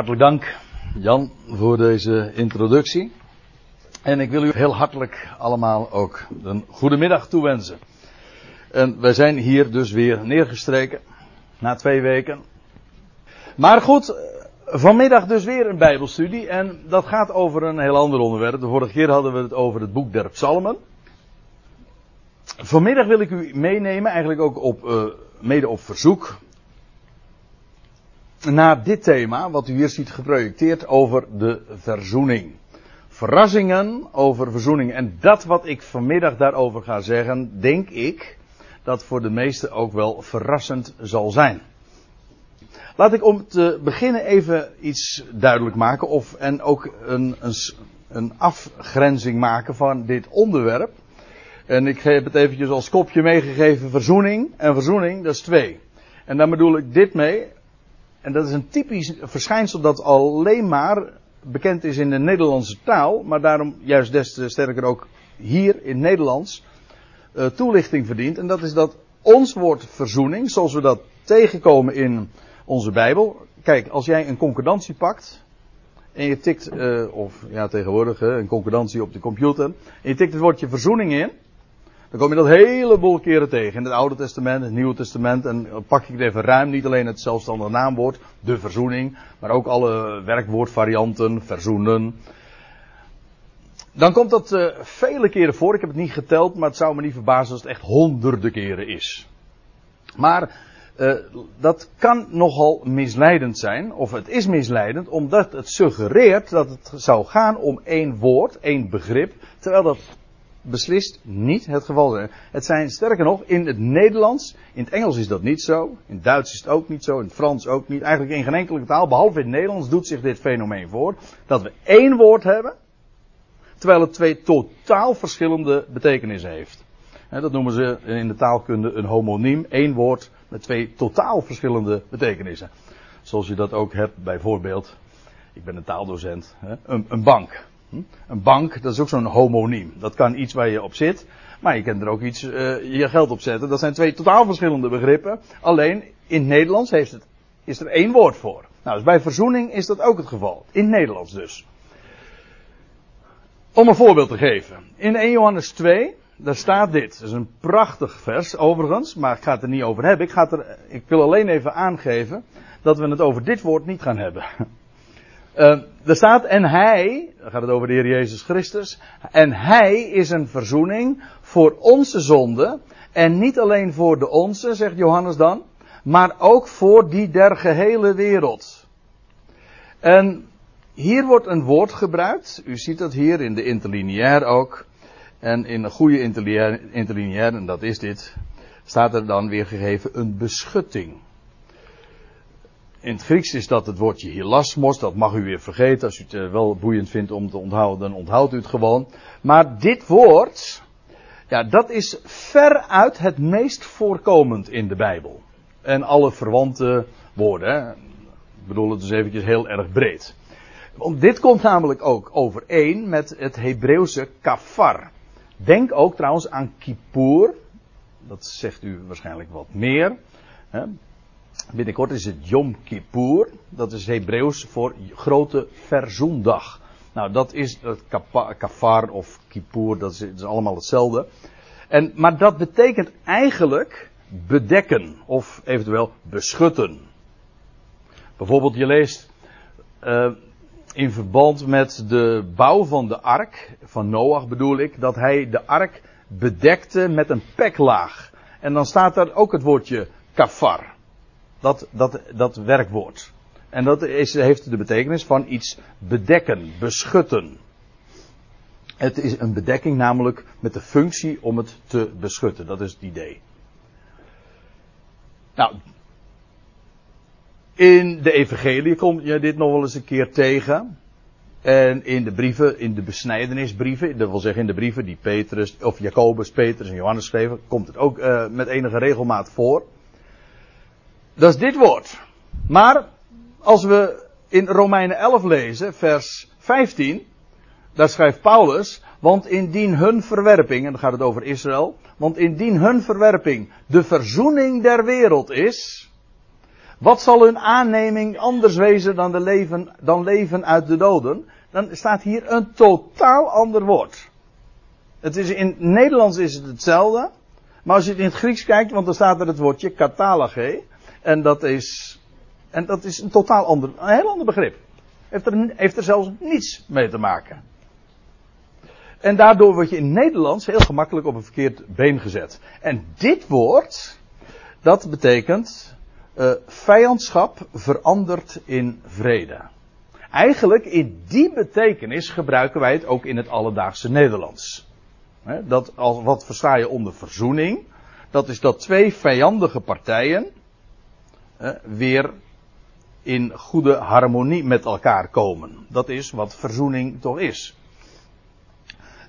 Hartelijk dank, Jan, voor deze introductie. En ik wil u heel hartelijk allemaal ook een goede middag toewensen. En wij zijn hier dus weer neergestreken, na twee weken. Maar goed, vanmiddag dus weer een Bijbelstudie. En dat gaat over een heel ander onderwerp. De vorige keer hadden we het over het boek der Psalmen. Vanmiddag wil ik u meenemen, eigenlijk ook op, uh, mede op verzoek, naar dit thema, wat u hier ziet geprojecteerd over de verzoening. Verrassingen over verzoening. En dat wat ik vanmiddag daarover ga zeggen, denk ik dat voor de meesten ook wel verrassend zal zijn. Laat ik om te beginnen even iets duidelijk maken, of, en ook een, een, een afgrenzing maken van dit onderwerp. En ik heb het eventjes als kopje meegegeven, verzoening. En verzoening, dat is twee. En daar bedoel ik dit mee. En dat is een typisch verschijnsel dat alleen maar bekend is in de Nederlandse taal. Maar daarom juist des te sterker ook hier in Nederlands uh, toelichting verdient. En dat is dat ons woord verzoening, zoals we dat tegenkomen in onze Bijbel. Kijk, als jij een concordantie pakt. En je tikt, uh, of ja tegenwoordig, een concordantie op de computer. En je tikt het woordje verzoening in. Dan kom je dat heleboel keren tegen. In het Oude Testament, het Nieuwe Testament. En pak ik het even ruim. Niet alleen het zelfstandige naamwoord, de verzoening. Maar ook alle werkwoordvarianten, verzoenen. Dan komt dat uh, vele keren voor. Ik heb het niet geteld, maar het zou me niet verbazen als het echt honderden keren is. Maar uh, dat kan nogal misleidend zijn. Of het is misleidend, omdat het suggereert dat het zou gaan om één woord, één begrip. Terwijl dat beslist niet het geval. Het zijn sterker nog, in het Nederlands, in het Engels is dat niet zo, in het Duits is het ook niet zo, in het Frans ook niet. Eigenlijk in geen enkele taal, behalve in het Nederlands, doet zich dit fenomeen voor. Dat we één woord hebben, terwijl het twee totaal verschillende betekenissen heeft. Dat noemen ze in de taalkunde een homoniem, één woord met twee totaal verschillende betekenissen. Zoals je dat ook hebt bijvoorbeeld, ik ben een taaldocent, een, een bank. Hm? Een bank, dat is ook zo'n homoniem. Dat kan iets waar je op zit, maar je kunt er ook iets, uh, je geld op zetten. Dat zijn twee totaal verschillende begrippen. Alleen in het Nederlands heeft het, is er één woord voor. Nou, dus bij verzoening is dat ook het geval. In het Nederlands dus. Om een voorbeeld te geven. In 1 Johannes 2, daar staat dit. Dat is een prachtig vers overigens, maar ik ga het er niet over hebben. Ik, ga het er, ik wil alleen even aangeven dat we het over dit woord niet gaan hebben. Uh, er staat, en hij, dan gaat het over de Heer Jezus Christus, en hij is een verzoening voor onze zonde, en niet alleen voor de onze, zegt Johannes dan, maar ook voor die der gehele wereld. En hier wordt een woord gebruikt, u ziet dat hier in de interlineair ook, en in een goede interlineair, interlineair en dat is dit, staat er dan weer gegeven een beschutting. In het Grieks is dat het woordje hilasmos, dat mag u weer vergeten. Als u het eh, wel boeiend vindt om te onthouden, dan onthoudt u het gewoon. Maar dit woord, ja, dat is veruit het meest voorkomend in de Bijbel. En alle verwante woorden, hè. ik bedoel het dus eventjes heel erg breed. Want dit komt namelijk ook overeen met het Hebreeuwse kafar. Denk ook trouwens aan Kippur. Dat zegt u waarschijnlijk wat meer. Hè. Binnenkort is het Yom Kippur. Dat is Hebreeuws voor grote verzoendag. Nou, dat is het kafar of kippur, dat is, dat is, allemaal hetzelfde. En, maar dat betekent eigenlijk bedekken of eventueel beschutten. Bijvoorbeeld, je leest uh, in verband met de bouw van de ark, van Noach bedoel ik, dat hij de ark bedekte met een peklaag. En dan staat daar ook het woordje kafar. Dat, dat, dat werkwoord. En dat is, heeft de betekenis van iets bedekken, beschutten. Het is een bedekking namelijk met de functie om het te beschutten. Dat is het idee. Nou, in de evangelie kom je dit nog wel eens een keer tegen. En in de brieven, in de besnijdenisbrieven, dat wil zeggen in de brieven die Petrus, of Jacobus, Petrus en Johannes schreven, komt het ook uh, met enige regelmaat voor. Dat is dit woord. Maar als we in Romeinen 11 lezen, vers 15, daar schrijft Paulus, want indien hun verwerping, en dan gaat het over Israël, want indien hun verwerping de verzoening der wereld is, Wat zal hun aanneming anders wezen dan, de leven, dan leven uit de doden? Dan staat hier een totaal ander woord. Het is in Nederlands is het hetzelfde. Maar als je het in het Grieks kijkt, want dan staat er het woordje katalage. En dat is, en dat is een totaal ander, een heel ander begrip. Heeft er, heeft er zelfs niets mee te maken. En daardoor word je in Nederlands heel gemakkelijk op een verkeerd been gezet. En dit woord, dat betekent uh, vijandschap verandert in vrede. Eigenlijk in die betekenis gebruiken wij het ook in het alledaagse Nederlands. dat, wat versta je onder verzoening? Dat is dat twee vijandige partijen weer in goede harmonie met elkaar komen. Dat is wat verzoening toch is.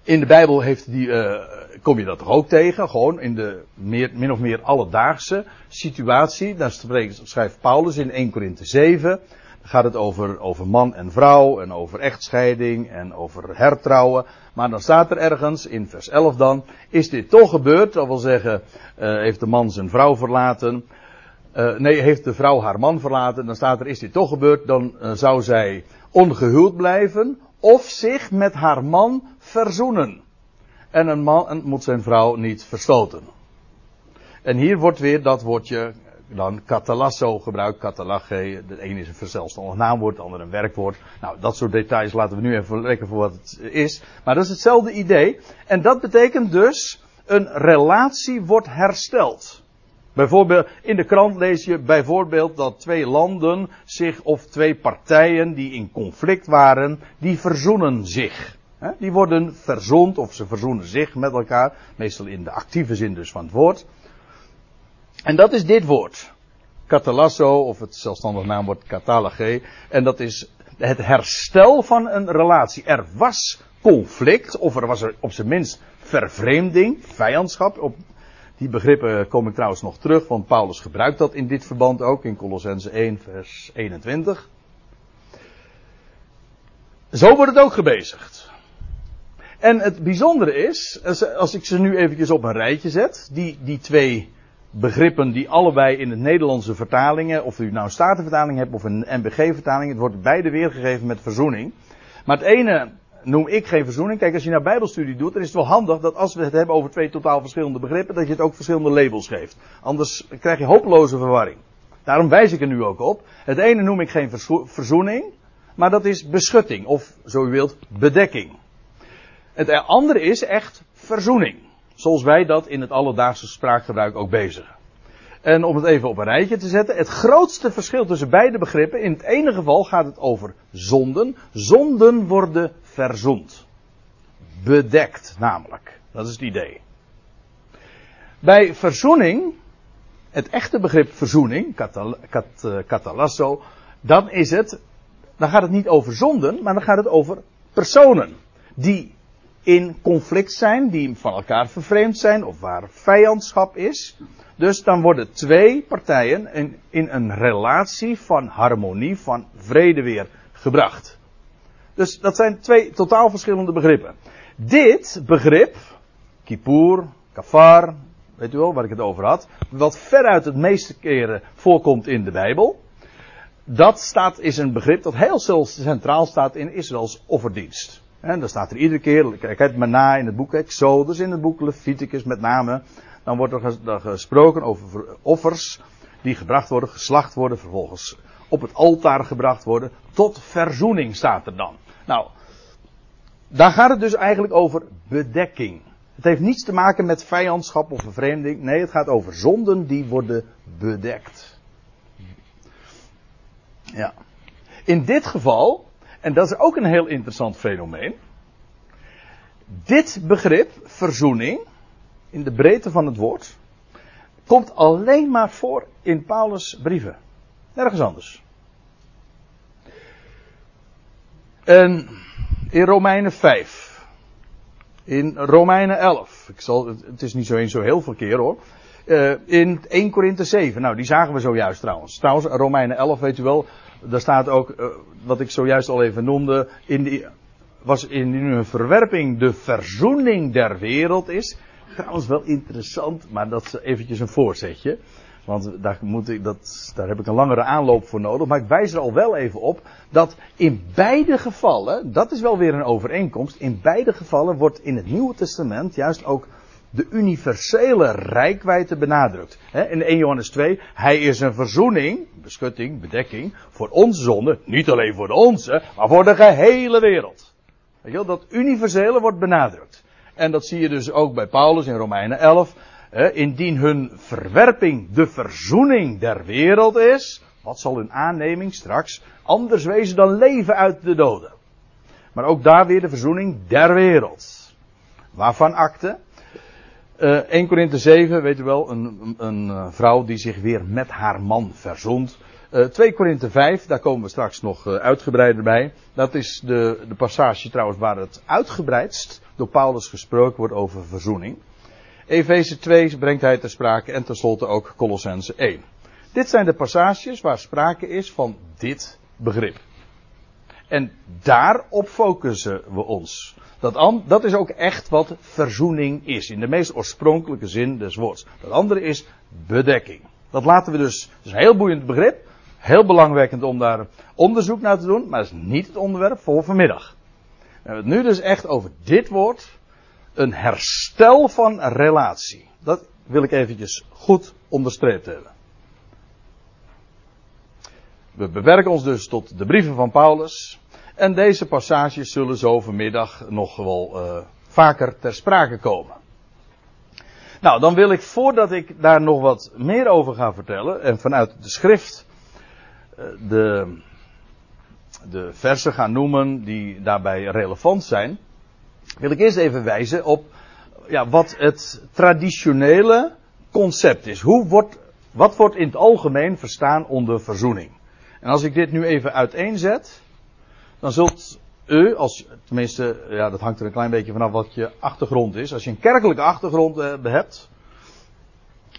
In de Bijbel heeft die, uh, kom je dat toch ook tegen, gewoon in de meer, min of meer alledaagse situatie. Daar schrijft Paulus in 1 Korinthe 7. Dan gaat het over, over man en vrouw en over echtscheiding en over hertrouwen. Maar dan staat er ergens in vers 11 dan, is dit toch gebeurd? Dat wil zeggen, uh, heeft de man zijn vrouw verlaten. Uh, nee, heeft de vrouw haar man verlaten. Dan staat er, is dit toch gebeurd? Dan zou zij ongehuwd blijven of zich met haar man verzoenen. En een man moet zijn vrouw niet verstoten. En hier wordt weer dat woordje dan catalasso gebruikt, catalage. De ene is een verzelfstandig naamwoord, de andere een werkwoord. Nou, dat soort details laten we nu even lekker voor wat het is. Maar dat is hetzelfde idee. En dat betekent dus, een relatie wordt hersteld. Bijvoorbeeld, in de krant lees je bijvoorbeeld dat twee landen zich, of twee partijen die in conflict waren, die verzoenen zich. Die worden verzond, of ze verzoenen zich met elkaar, meestal in de actieve zin dus van het woord. En dat is dit woord. Catalasso, of het zelfstandig naamwoord catalage. En dat is het herstel van een relatie. Er was conflict, of er was er op zijn minst vervreemding, vijandschap. Op die begrippen kom ik trouwens nog terug, want Paulus gebruikt dat in dit verband ook, in Colossense 1, vers 21. Zo wordt het ook gebezigd. En het bijzondere is, als ik ze nu eventjes op een rijtje zet, die, die twee begrippen die allebei in het Nederlandse vertalingen, of u nou een Statenvertaling hebt of een NBG-vertaling, het wordt beide weergegeven met verzoening. Maar het ene noem ik geen verzoening. Kijk, als je nou Bijbelstudie doet, dan is het wel handig dat als we het hebben over twee totaal verschillende begrippen, dat je het ook verschillende labels geeft. Anders krijg je hopeloze verwarring. Daarom wijs ik er nu ook op. Het ene noem ik geen verzoening, maar dat is beschutting, of zo u wilt, bedekking. Het andere is echt verzoening. Zoals wij dat in het alledaagse spraakgebruik ook bezigen. En om het even op een rijtje te zetten. Het grootste verschil tussen beide begrippen. In het ene geval gaat het over zonden. Zonden worden verzoend. Bedekt namelijk. Dat is het idee. Bij verzoening. Het echte begrip verzoening. Catalasso. Eh, dan is het. Dan gaat het niet over zonden. Maar dan gaat het over personen. Die in conflict zijn, die van elkaar vervreemd zijn of waar vijandschap is. Dus dan worden twee partijen in, in een relatie van harmonie, van vrede weer gebracht. Dus dat zijn twee totaal verschillende begrippen. Dit begrip, kippur, kafar, weet u wel waar ik het over had, wat veruit het meeste keren voorkomt in de Bijbel, dat staat, is een begrip dat heel centraal staat in Israëls offerdienst. En dan staat er iedere keer, kijk het maar na in het boek Exodus, in het boek Leviticus met name. Dan wordt er gesproken over offers die gebracht worden, geslacht worden, vervolgens op het altaar gebracht worden. Tot verzoening staat er dan. Nou, daar gaat het dus eigenlijk over bedekking. Het heeft niets te maken met vijandschap of vervreemding. Nee, het gaat over zonden die worden bedekt. Ja. In dit geval en dat is ook een heel interessant fenomeen. Dit begrip, verzoening, in de breedte van het woord, komt alleen maar voor in Paulus' brieven. Nergens anders. En in Romeinen 5. In Romeinen 11. Ik zal, het is niet zo eens zo heel veel keer hoor. Uh, in 1 Korinthe 7. Nou, die zagen we zojuist trouwens. Trouwens, Romeinen 11, weet u wel. Daar staat ook, uh, wat ik zojuist al even noemde. In die, was in hun verwerping de verzoening der wereld is. Trouwens wel interessant, maar dat is eventjes een voorzetje. Want daar, moet ik, dat, daar heb ik een langere aanloop voor nodig. Maar ik wijs er al wel even op dat in beide gevallen, dat is wel weer een overeenkomst, in beide gevallen wordt in het Nieuwe Testament juist ook de universele rijkwijde benadrukt. In 1 Johannes 2, hij is een verzoening, beschutting, bedekking, voor onze zonde, niet alleen voor de onze, maar voor de gehele wereld. Weet je wel, dat universele wordt benadrukt. En dat zie je dus ook bij Paulus in Romeinen 11. Indien hun verwerping de verzoening der wereld is, wat zal hun aanneming straks anders wezen dan leven uit de doden? Maar ook daar weer de verzoening der wereld. Waarvan akte? Uh, 1 Korinthe 7, weet u wel, een, een, eh, vrouw die zich weer met haar man verzoent. Uh, 2 Korinthe 5, daar komen we straks nog uitgebreider bij. Dat is de, de passage trouwens waar het uitgebreidst door Paulus gesproken wordt over verzoening. Efeze 2 brengt hij ter sprake en tenslotte ook Colossense 1. Dit zijn de passages waar sprake is van dit begrip. En daarop focussen we ons. Dat, dat is ook echt wat verzoening is. In de meest oorspronkelijke zin des woords. Dat andere is bedekking. Dat laten we dus. Het is een heel boeiend begrip. Heel belangrijk om daar onderzoek naar te doen. Maar dat is niet het onderwerp voor vanmiddag. We hebben het nu dus echt over dit woord. Een herstel van relatie. Dat wil ik eventjes goed onderstreept hebben. We beperken ons dus tot de brieven van Paulus. En deze passages zullen zo vanmiddag nog wel uh, vaker ter sprake komen. Nou, dan wil ik voordat ik daar nog wat meer over ga vertellen en vanuit de schrift uh, de, de versen gaan noemen die daarbij relevant zijn, wil ik eerst even wijzen op ja, wat het traditionele concept is. Hoe wordt, wat wordt in het algemeen verstaan onder verzoening? En als ik dit nu even uiteenzet, dan zult u, als, tenminste, ja, dat hangt er een klein beetje vanaf wat je achtergrond is. Als je een kerkelijke achtergrond eh, hebt,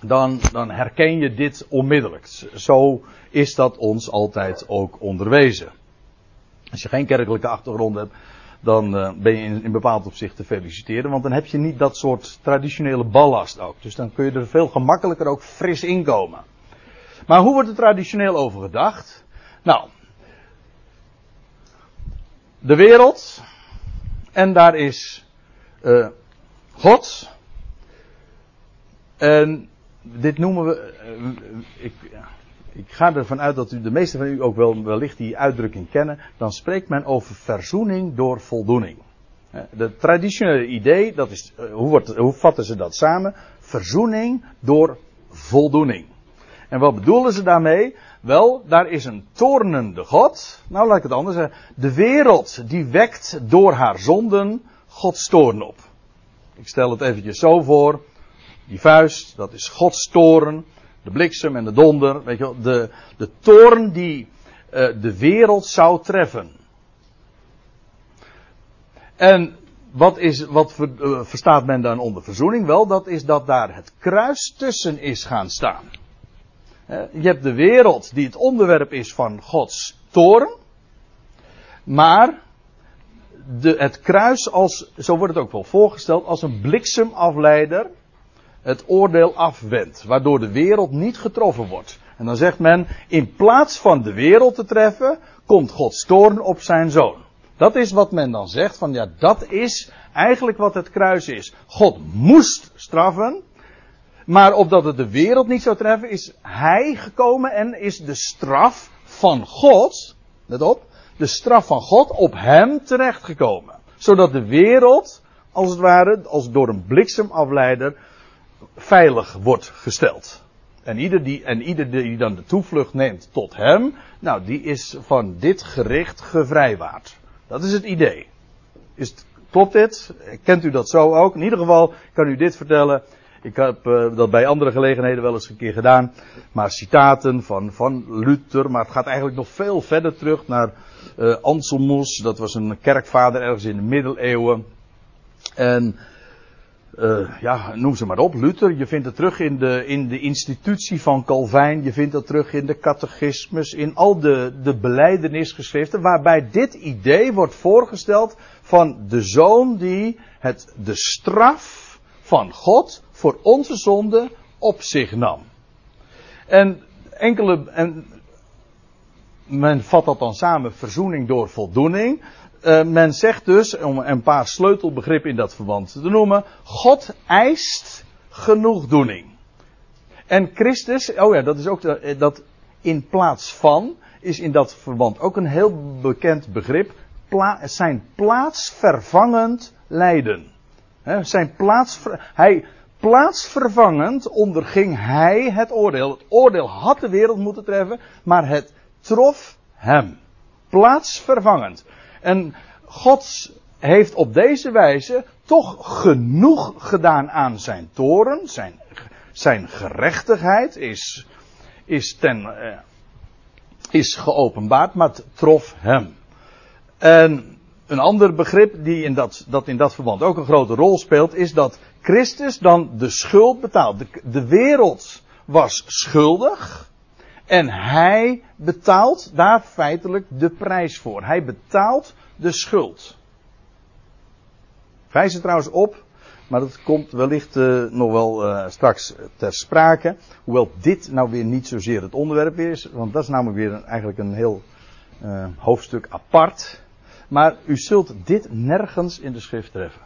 dan, dan herken je dit onmiddellijk. Zo is dat ons altijd ook onderwezen. Als je geen kerkelijke achtergrond hebt, dan uh, ben je in, in bepaald opzicht te feliciteren. Want dan heb je niet dat soort traditionele ballast ook. Dus dan kun je er veel gemakkelijker ook fris in komen. Maar hoe wordt er traditioneel over gedacht? Nou, de wereld. En daar is uh, God. En dit noemen we. Uh, ik, ik, ga ervan uit dat u, de meeste van u ook wel wellicht die uitdrukking kennen. Dan spreekt men over verzoening door voldoening. De traditionele idee, dat is, uh, hoe, wordt, hoe vatten ze dat samen? Verzoening door voldoening. En wat bedoelen ze daarmee? Wel, daar is een toornende God. Nou, laat ik het anders zeggen. De wereld die wekt door haar zonden Gods toorn op. Ik stel het eventjes zo voor. Die vuist, dat is Gods toorn. De bliksem en de donder. Weet je wel, de, de toorn die uh, de wereld zou treffen. En wat, is, wat uh, verstaat men dan onder verzoening? Wel, dat is dat daar het kruis tussen is gaan staan. Je hebt de wereld die het onderwerp is van Gods toorn. Maar de, het kruis als, zo wordt het ook wel voorgesteld, als een bliksemafleider het oordeel afwendt. Waardoor de wereld niet getroffen wordt. En dan zegt men, in plaats van de wereld te treffen, komt Gods toorn op zijn zoon. Dat is wat men dan zegt, van ja, dat is eigenlijk wat het kruis is. God moest straffen, maar opdat het de wereld niet zou treffen, is hij gekomen en is de straf van God, let op, de straf van God op hem terechtgekomen. Zodat de wereld, als het ware, als door een bliksemafleider, veilig wordt gesteld. En ieder, die, en ieder die dan de toevlucht neemt tot hem, nou, die is van dit gericht gevrijwaard. Dat is het idee. Is klopt dit? Kent u dat zo ook? In ieder geval kan u dit vertellen. Ik heb uh, dat bij andere gelegenheden wel eens een keer gedaan. Maar citaten van, van Luther. Maar het gaat eigenlijk nog veel verder terug naar uh, Anselmus. Dat was een kerkvader ergens in de middeleeuwen. En uh, ja, noem ze maar op. Luther. Je vindt het terug in de, in de institutie van Calvijn. Je vindt het terug in de catechismus. In al de, de beleidenisgeschriften. Waarbij dit idee wordt voorgesteld van de zoon die het, de straf van God voor onze zonde op zich nam. En enkele, en men vat dat dan samen, verzoening door voldoening. Uh, men zegt dus, om een paar sleutelbegrippen in dat verband te noemen, God eist genoegdoening. En Christus, oh ja, dat is ook eh, dat in plaats van, is in dat verband ook een heel bekend begrip. Pla zijn plaatsvervangend lijden. Zijn plaats, hij, plaatsvervangend onderging hij het oordeel. Het oordeel had de wereld moeten treffen, maar het trof hem. Plaatsvervangend. En God heeft op deze wijze toch genoeg gedaan aan zijn toren. Zijn, zijn gerechtigheid is, is, ten, eh, is geopenbaard, maar het trof hem. En een ander begrip die in dat, dat in dat verband ook een grote rol speelt, is dat Christus dan de schuld betaalt. De, de wereld was schuldig. En hij betaalt daar feitelijk de prijs voor. Hij betaalt de schuld. Wijs er trouwens op, maar dat komt wellicht uh, nog wel uh, straks ter sprake. Hoewel dit nou weer niet zozeer het onderwerp is, want dat is namelijk weer eigenlijk een heel uh, hoofdstuk apart. Maar u zult dit nergens in de schrift treffen.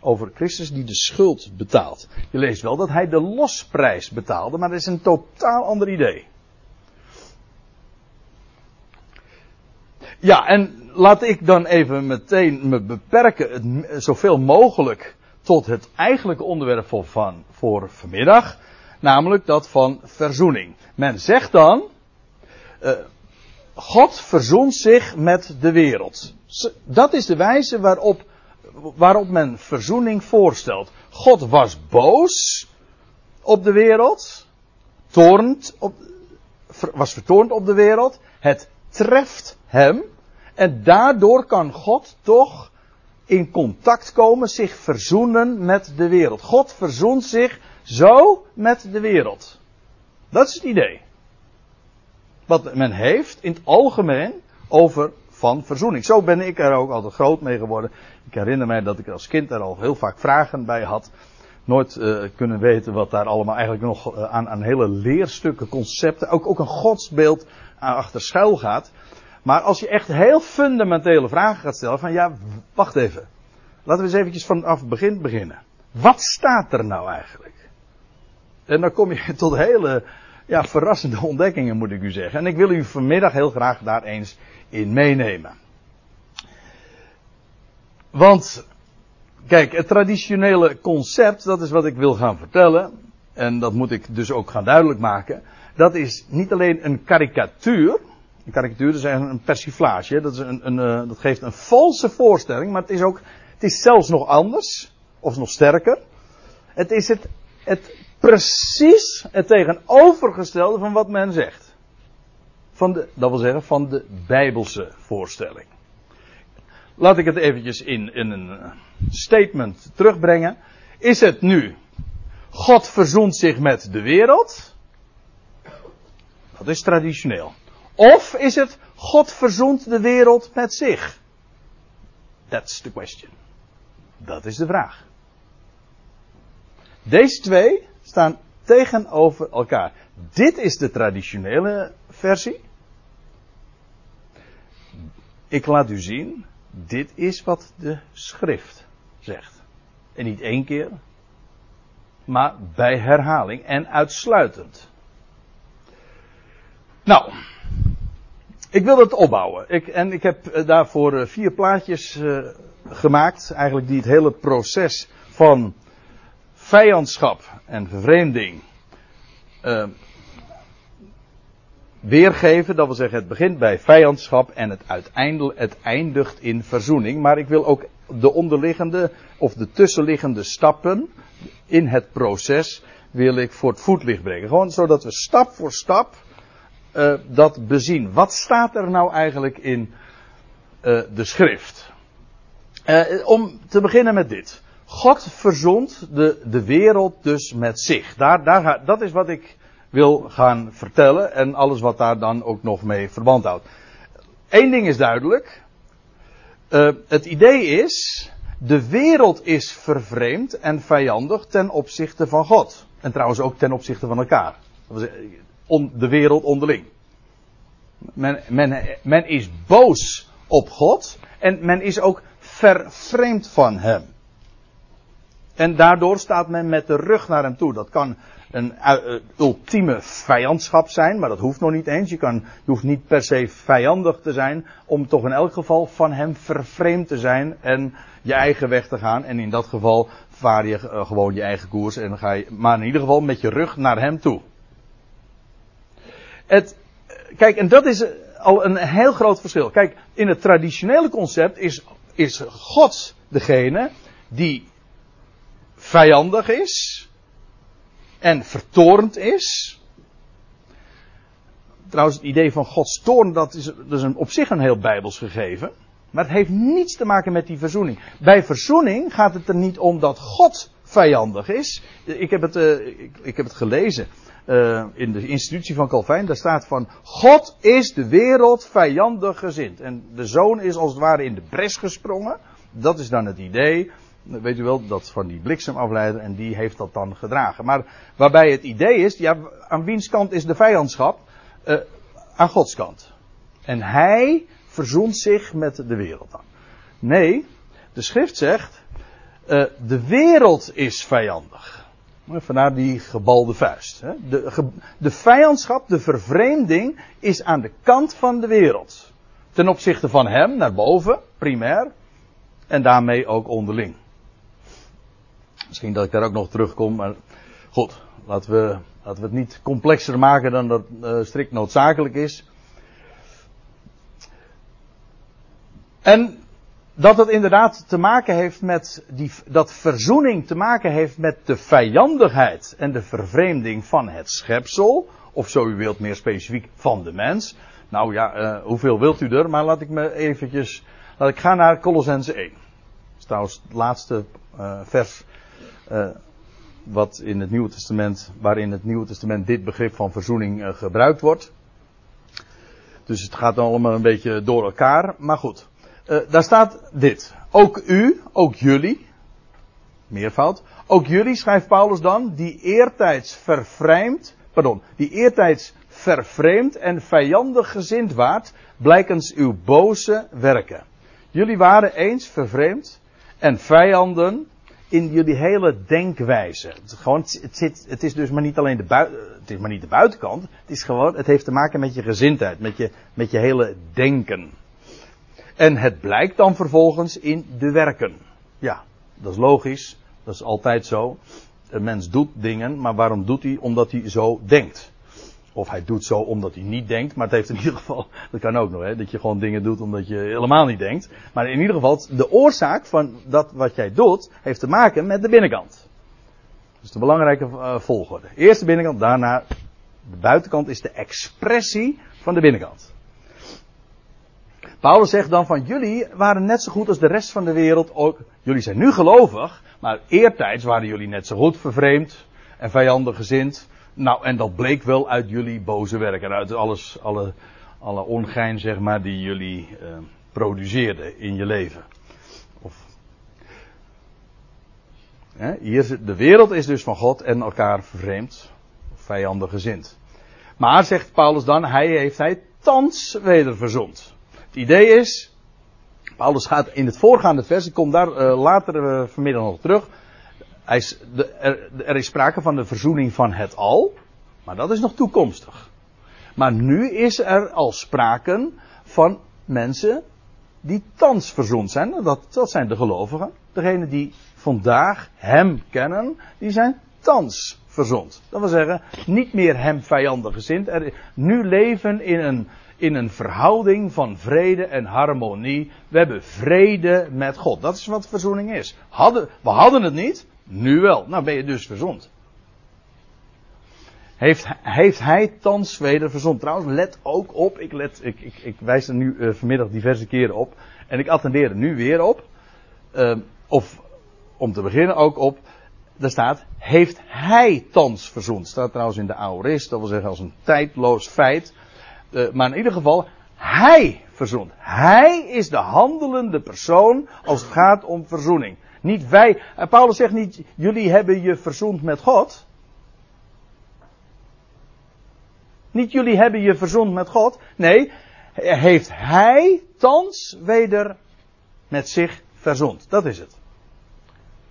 Over Christus die de schuld betaalt. Je leest wel dat hij de losprijs betaalde, maar dat is een totaal ander idee. Ja, en laat ik dan even meteen me beperken, zoveel mogelijk, tot het eigenlijke onderwerp voor, van, voor vanmiddag. Namelijk dat van verzoening. Men zegt dan, uh, God verzoent zich met de wereld. Dat is de wijze waarop, waarop men verzoening voorstelt. God was boos op de wereld, toornd op, was vertoornd op de wereld. Het treft hem. En daardoor kan God toch in contact komen, zich verzoenen met de wereld. God verzoent zich zo met de wereld. Dat is het idee. Wat men heeft in het algemeen over van verzoening. Zo ben ik er ook altijd groot mee geworden. Ik herinner mij dat ik als kind er al heel vaak vragen bij had. Nooit uh, kunnen weten wat daar allemaal eigenlijk nog uh, aan, aan hele leerstukken, concepten, ook, ook een godsbeeld achter schuil gaat. Maar als je echt heel fundamentele vragen gaat stellen van ja, wacht even. Laten we eens eventjes vanaf het begin beginnen. Wat staat er nou eigenlijk? En dan kom je tot hele ja, verrassende ontdekkingen moet ik u zeggen. En ik wil u vanmiddag heel graag daar eens in meenemen. Want, kijk, het traditionele concept, dat is wat ik wil gaan vertellen. En dat moet ik dus ook gaan duidelijk maken. Dat is niet alleen een karikatuur. Een karikatuur is een persiflage. Dat, is een, een, eh, dat geeft een valse voorstelling. Maar het is ook, het is zelfs nog anders. Of nog sterker. Het is het, het precies het tegenovergestelde van wat men zegt. Van de, dat wil zeggen van de bijbelse voorstelling. Laat ik het eventjes in, in een statement terugbrengen. Is het nu God verzoent zich met de wereld? Dat is traditioneel. Of is het God verzoent de wereld met zich? That's the question. Dat is de vraag. Deze twee staan tegenover elkaar. Dit is de traditionele versie. Ik laat u zien, dit is wat de schrift zegt. En niet één keer, maar bij herhaling en uitsluitend. Nou, ik wil het opbouwen. Ik, en ik heb eh, daarvoor eh, vier plaatjes uh, gemaakt, eigenlijk die het hele proces van vijandschap en vervreemding uh, weergeven. Dat wil zeggen, het begint bij vijandschap en het, uiteindelijk, het eindigt in verzoening. Maar ik wil ook de onderliggende of de tussenliggende stappen in het proces wil ik voor het voetlicht brengen. Gewoon zodat we stap voor stap uh, dat bezien. Wat staat er nou eigenlijk in uh, de schrift? Uh, om te beginnen met dit. God verzond de, de wereld dus met zich. Daar, daar, dat is wat ik wil gaan vertellen en alles wat daar dan ook nog mee verband houdt. Eén ding is duidelijk. Uh, het idee is, de wereld is vervreemd en vijandig ten opzichte van God. En trouwens ook ten opzichte van elkaar. on, de wereld onderling. Men, men, men is boos op God en men is ook vervreemd van hem. En daardoor staat men met de rug naar hem toe. Dat kan een uh, ultieme vijandschap zijn, maar dat hoeft nog niet eens. Je, kan, je hoeft niet per se vijandig te zijn, om toch in elk geval van hem vervreemd te zijn en je eigen weg te gaan. En in dat geval vaar je uh, gewoon je eigen koers en ga je, maar in ieder geval met je rug naar hem toe. Het, kijk, en dat is al een heel groot verschil. Kijk, in het traditionele concept is, is God degene die vijandig is en vertorend is. Trouwens, het idee van Gods toorn, dat is, dat is een, op zich een heel bijbels gegeven. Maar het heeft niets te maken met die verzoening. Bij verzoening gaat het er niet om dat God vijandig is. Ik heb het, uh, ik, ik, heb het gelezen uh, in de institutie van Calvijn. Daar staat van: God is de wereld vijandig gezind. En de zoon is als het ware in de bres gesprongen. Dat is dan het idee weet u wel, dat van die bliksemafleider en die heeft dat dan gedragen. Maar waarbij het idee is, ja, aan wiens kant is de vijandschap? Uh, aan Gods kant. En hij verzoent zich met de wereld dan. Nee, de schrift zegt, uh, de wereld is vijandig. Vandaar die gebalde vuist. Hè. De, de vijandschap, de vervreemding is aan de kant van de wereld. Ten opzichte van hem, naar boven, primair. En daarmee ook onderling. Misschien dat ik daar ook nog terugkom, maar goed, laten we, laten we het niet complexer maken dan dat uh, strikt noodzakelijk is. En dat het inderdaad te maken heeft met die, dat verzoening te maken heeft met de vijandigheid en de vervreemding van het schepsel, of zo u wilt meer specifiek van de mens. Nou ja, uh, hoeveel wilt u er? Maar laat ik me eventjes, laat ik gaan naar Colossense 1. Dat is trouwens het laatste uh, vers uh, wat in het Nieuwe Testament, waarin het Nieuwe Testament dit begrip van verzoening uh, gebruikt wordt. Dus het gaat allemaal een beetje door elkaar. Maar goed, uh, daar staat dit. Ook u, ook jullie, meervoud, ook jullie, schrijft Paulus dan, die eertijds vervreemd, pardon, die eertijds vervreemd en vijandig gezind waart, blijkens uw boze werken. Jullie waren eens vervreemd en vijanden in jullie hele denkwijze. Het, gewoon, het, zit, het is dus maar niet alleen de, bui, het is maar niet de buitenkant. Het is gewoon, het heeft te maken met je gezindheid, met je, met je hele denken. En het blijkt dan vervolgens in de werken. Ja, dat is logisch. Dat is altijd zo. Een mens doet dingen, maar waarom doet hij? Omdat hij zo denkt. Of hij doet zo omdat hij niet denkt. Maar het heeft in ieder geval, dat kan ook nog, hè, dat je gewoon dingen doet omdat je helemaal niet denkt. Maar in ieder geval, de oorzaak van dat wat jij doet, heeft te maken met de binnenkant. Dus de belangrijke uh, volgorde. Eerst de binnenkant, daarna de buitenkant is de expressie van de binnenkant. Paulus zegt dan van jullie waren net zo goed als de rest van de wereld ook. Jullie zijn nu gelovig, maar eertijds waren jullie net zo goed vervreemd en vijandig gezind. Nou, en dat bleek wel uit jullie boze werken. Uit alles, alle, alle ongein, zeg maar, die jullie uh, produceerden in je leven. Of, hè, hier, de wereld is dus van God en elkaar vervreemd. Vijandig gezind. Maar, zegt Paulus dan, hij heeft hij thans weder verzond. Het idee is, Paulus gaat in het voorgaande vers, ik kom daar uh, later uh, vanmiddag nog terug. Hij er, er, is sprake van de verzoening van het al. Maar dat is nog toekomstig. Maar nu is er al sprake van mensen die thans verzoend zijn. Dat, dat zijn de gelovigen. Degenen die vandaag hem kennen, die zijn thans verzond. Dat wil zeggen, niet meer hem vijandig gezind. Er, nu leven in een, in een verhouding van vrede en harmonie. We hebben vrede met God. Dat is wat verzoening is. Hadden, we hadden het niet, nu wel. Nou ben je dus verzond. Heeft, heeft hij thans weder verzond. Trouwens, let ook op. Ik, let, ik, ik, ik wijs er nu uh, vanmiddag diverse keren op. En ik attendeer er nu weer op. Uh, of om te beginnen ook op. Daar staat, heeft hij thans verzond. Staat trouwens in de aorist, dat wil zeggen als een tijdloos feit. Uh, maar in ieder geval, hij verzond. Hij is de handelende persoon als het gaat om verzoening. Niet wij. En Paulus zegt niet, jullie hebben je verzoend met God. Niet jullie hebben je verzond met God. Nee, heeft hij thans weder met zich verzond. Dat is het.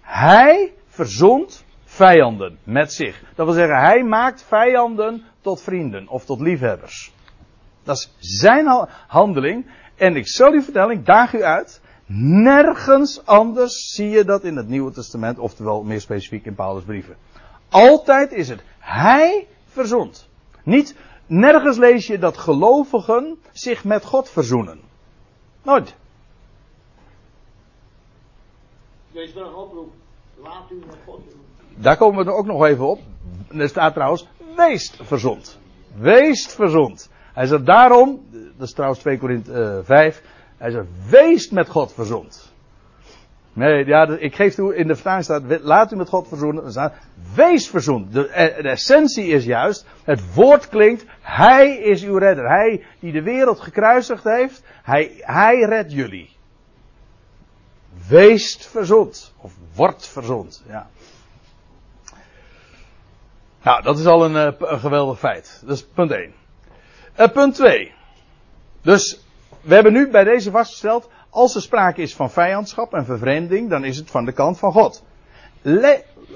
Hij verzond vijanden met zich. Dat wil zeggen, hij maakt vijanden tot vrienden of tot liefhebbers. Dat is zijn handeling. En ik zal u vertellen, ik daag u uit. Nergens anders zie je dat in het Nieuwe Testament, oftewel meer specifiek in Paulus' brieven. Altijd is het hij verzond. Niet, nergens lees je dat gelovigen zich met God verzoenen. Nooit. Wees wel een oproep. Laat u met God doen. Daar komen we er ook nog even op. Er staat trouwens, wees verzond. Wees verzond. Hij zegt daarom, dat is trouwens 2 Korinthe 5, hij zegt, wees met God verzond. Nee, ja, ik geef toe, in de vertaling staat, laat u met God verzoenen. Er staat, wees verzoend. De, eh, de, essentie is juist, het woord klinkt, Hij is uw redder. Hij die de wereld gekruisigd heeft, Hij, hij redt jullie. Wees verzond. Of wordt verzond, ja. Nou, dat is al een, eh, geweldig feit. Dat is punt 1. Uh, eh, punt 2. Dus, we hebben nu bij deze vastgesteld, als er sprake is van vijandschap en vervreemding, dan is het van de kant van God.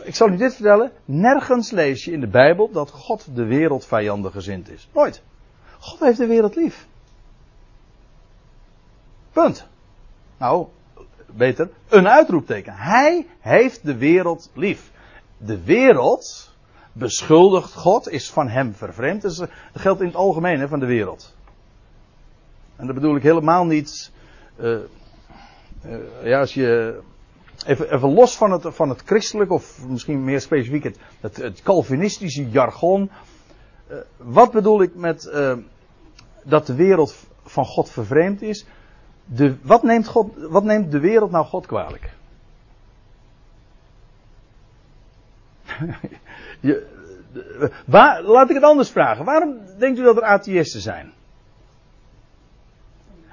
ik zal u dit vertellen, nergens lees je in de Bijbel dat God de wereld vijandig gezind is. Nooit. God heeft de wereld lief. Punt. Nou, beter, een uitroepteken. Hij heeft de wereld lief. De wereld beschuldigt God, is van hem vervreemd. Dat geldt in het algemeen hè, van de wereld. En dat bedoel ik helemaal niet. Uh, ja, als je. Even, even los van het, van het christelijk, of misschien meer specifiek het, het, Calvinistische jargon. Uh, wat bedoel ik met dat de wereld van God vervreemd is? De, wat, neemt God, wat neemt de wereld nou God kwalijk? Je, waar, laat ik het anders vragen. Waarom denkt u dat er atheïsten zijn?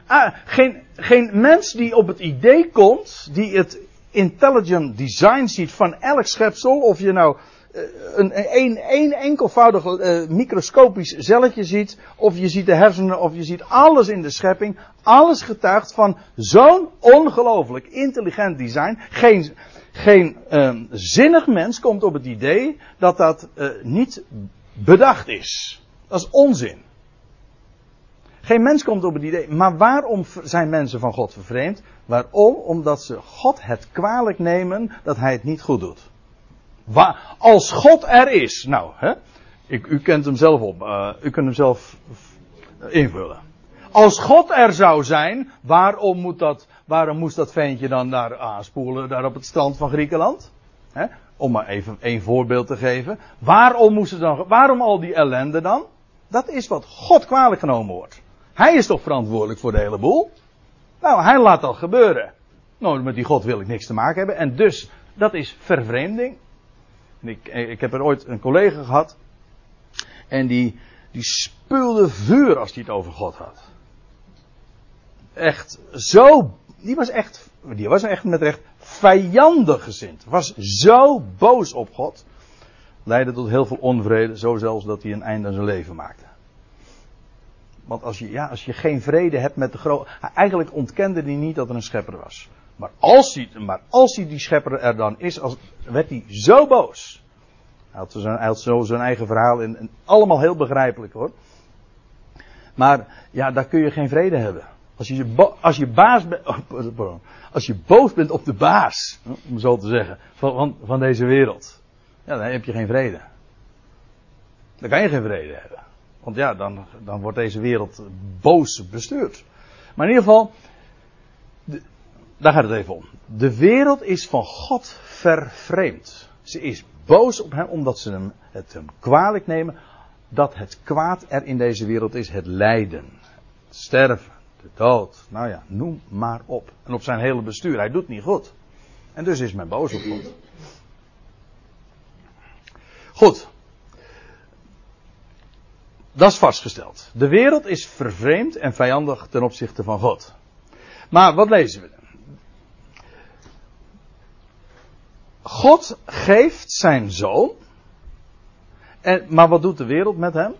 Ah, geen, geen mens die op het idee komt, die het intelligent design ziet van elk schepsel, of je nou eh, een, een, een enkelvoudig uh, microscopisch celletje ziet, of je ziet de hersenen, of je ziet alles in de schepping, alles getuigt van zo'n ongelooflijk intelligent design. Geen, geen uh, zinnig mens komt op het idee dat dat uh, niet bedacht is. Dat is onzin. Geen mens komt op het idee. Maar waarom zijn mensen van God vervreemd? Waarom? Omdat ze God het kwalijk nemen dat hij het niet goed doet. Als God er is. Nou, hè? Ik, u kent hem zelf op. Uh, u kunt hem zelf invullen. Als God er zou zijn, waarom, moet dat, waarom moest dat ventje dan daar aanspoelen, daar op het strand van Griekenland? Om maar even een voorbeeld te geven. Waarom moest het dan, waarom al die ellende dan? Dat is wat God kwalijk genomen wordt. Hij is toch verantwoordelijk voor de hele boel? Nou, hij laat dat gebeuren. Nou, met die God wil ik niks te maken hebben. En dus, dat is vervreemding. Ik, ik heb er ooit een collega gehad. En die, die vuur als hij het over God had. Echt zo. Die was echt, die was echt met recht vijandig gezind. Was zo boos op God. Leidde tot heel veel onvrede. Zo zelfs dat hij een einde aan zijn leven maakte. Want als je, ja, als je geen vrede hebt met de grote. Eigenlijk ontkende hij niet dat er een schepper was. Maar als hij, maar als hij die schepper er dan is, als, werd hij zo boos. Hij had, zijn, zo zijn eigen verhaal in. Allemaal heel begrijpelijk hoor. Maar ja, daar kun je geen vrede hebben. Als je, als je baas bent. Als je boos bent op de baas, om zo te zeggen, van, van, van deze wereld. Ja, dan heb je geen vrede. Dan kan je geen vrede hebben. Want ja, dan, dan wordt deze wereld boos bestuurd. Maar in ieder geval, daar gaat het even om. De wereld is van God vervreemd. Ze is boos op hem omdat ze hem, het hem kwalijk nemen dat het kwaad er in deze wereld is. Het lijden, het sterven, de dood. Nou ja, noem maar op. En op zijn hele bestuur. Hij doet niet goed. En dus is men boos op God. Goed. Dat is vastgesteld. De wereld is vervreemd en vijandig ten opzichte van God. Maar wat lezen we? God geeft zijn zoon. En, maar wat doet de wereld met hem?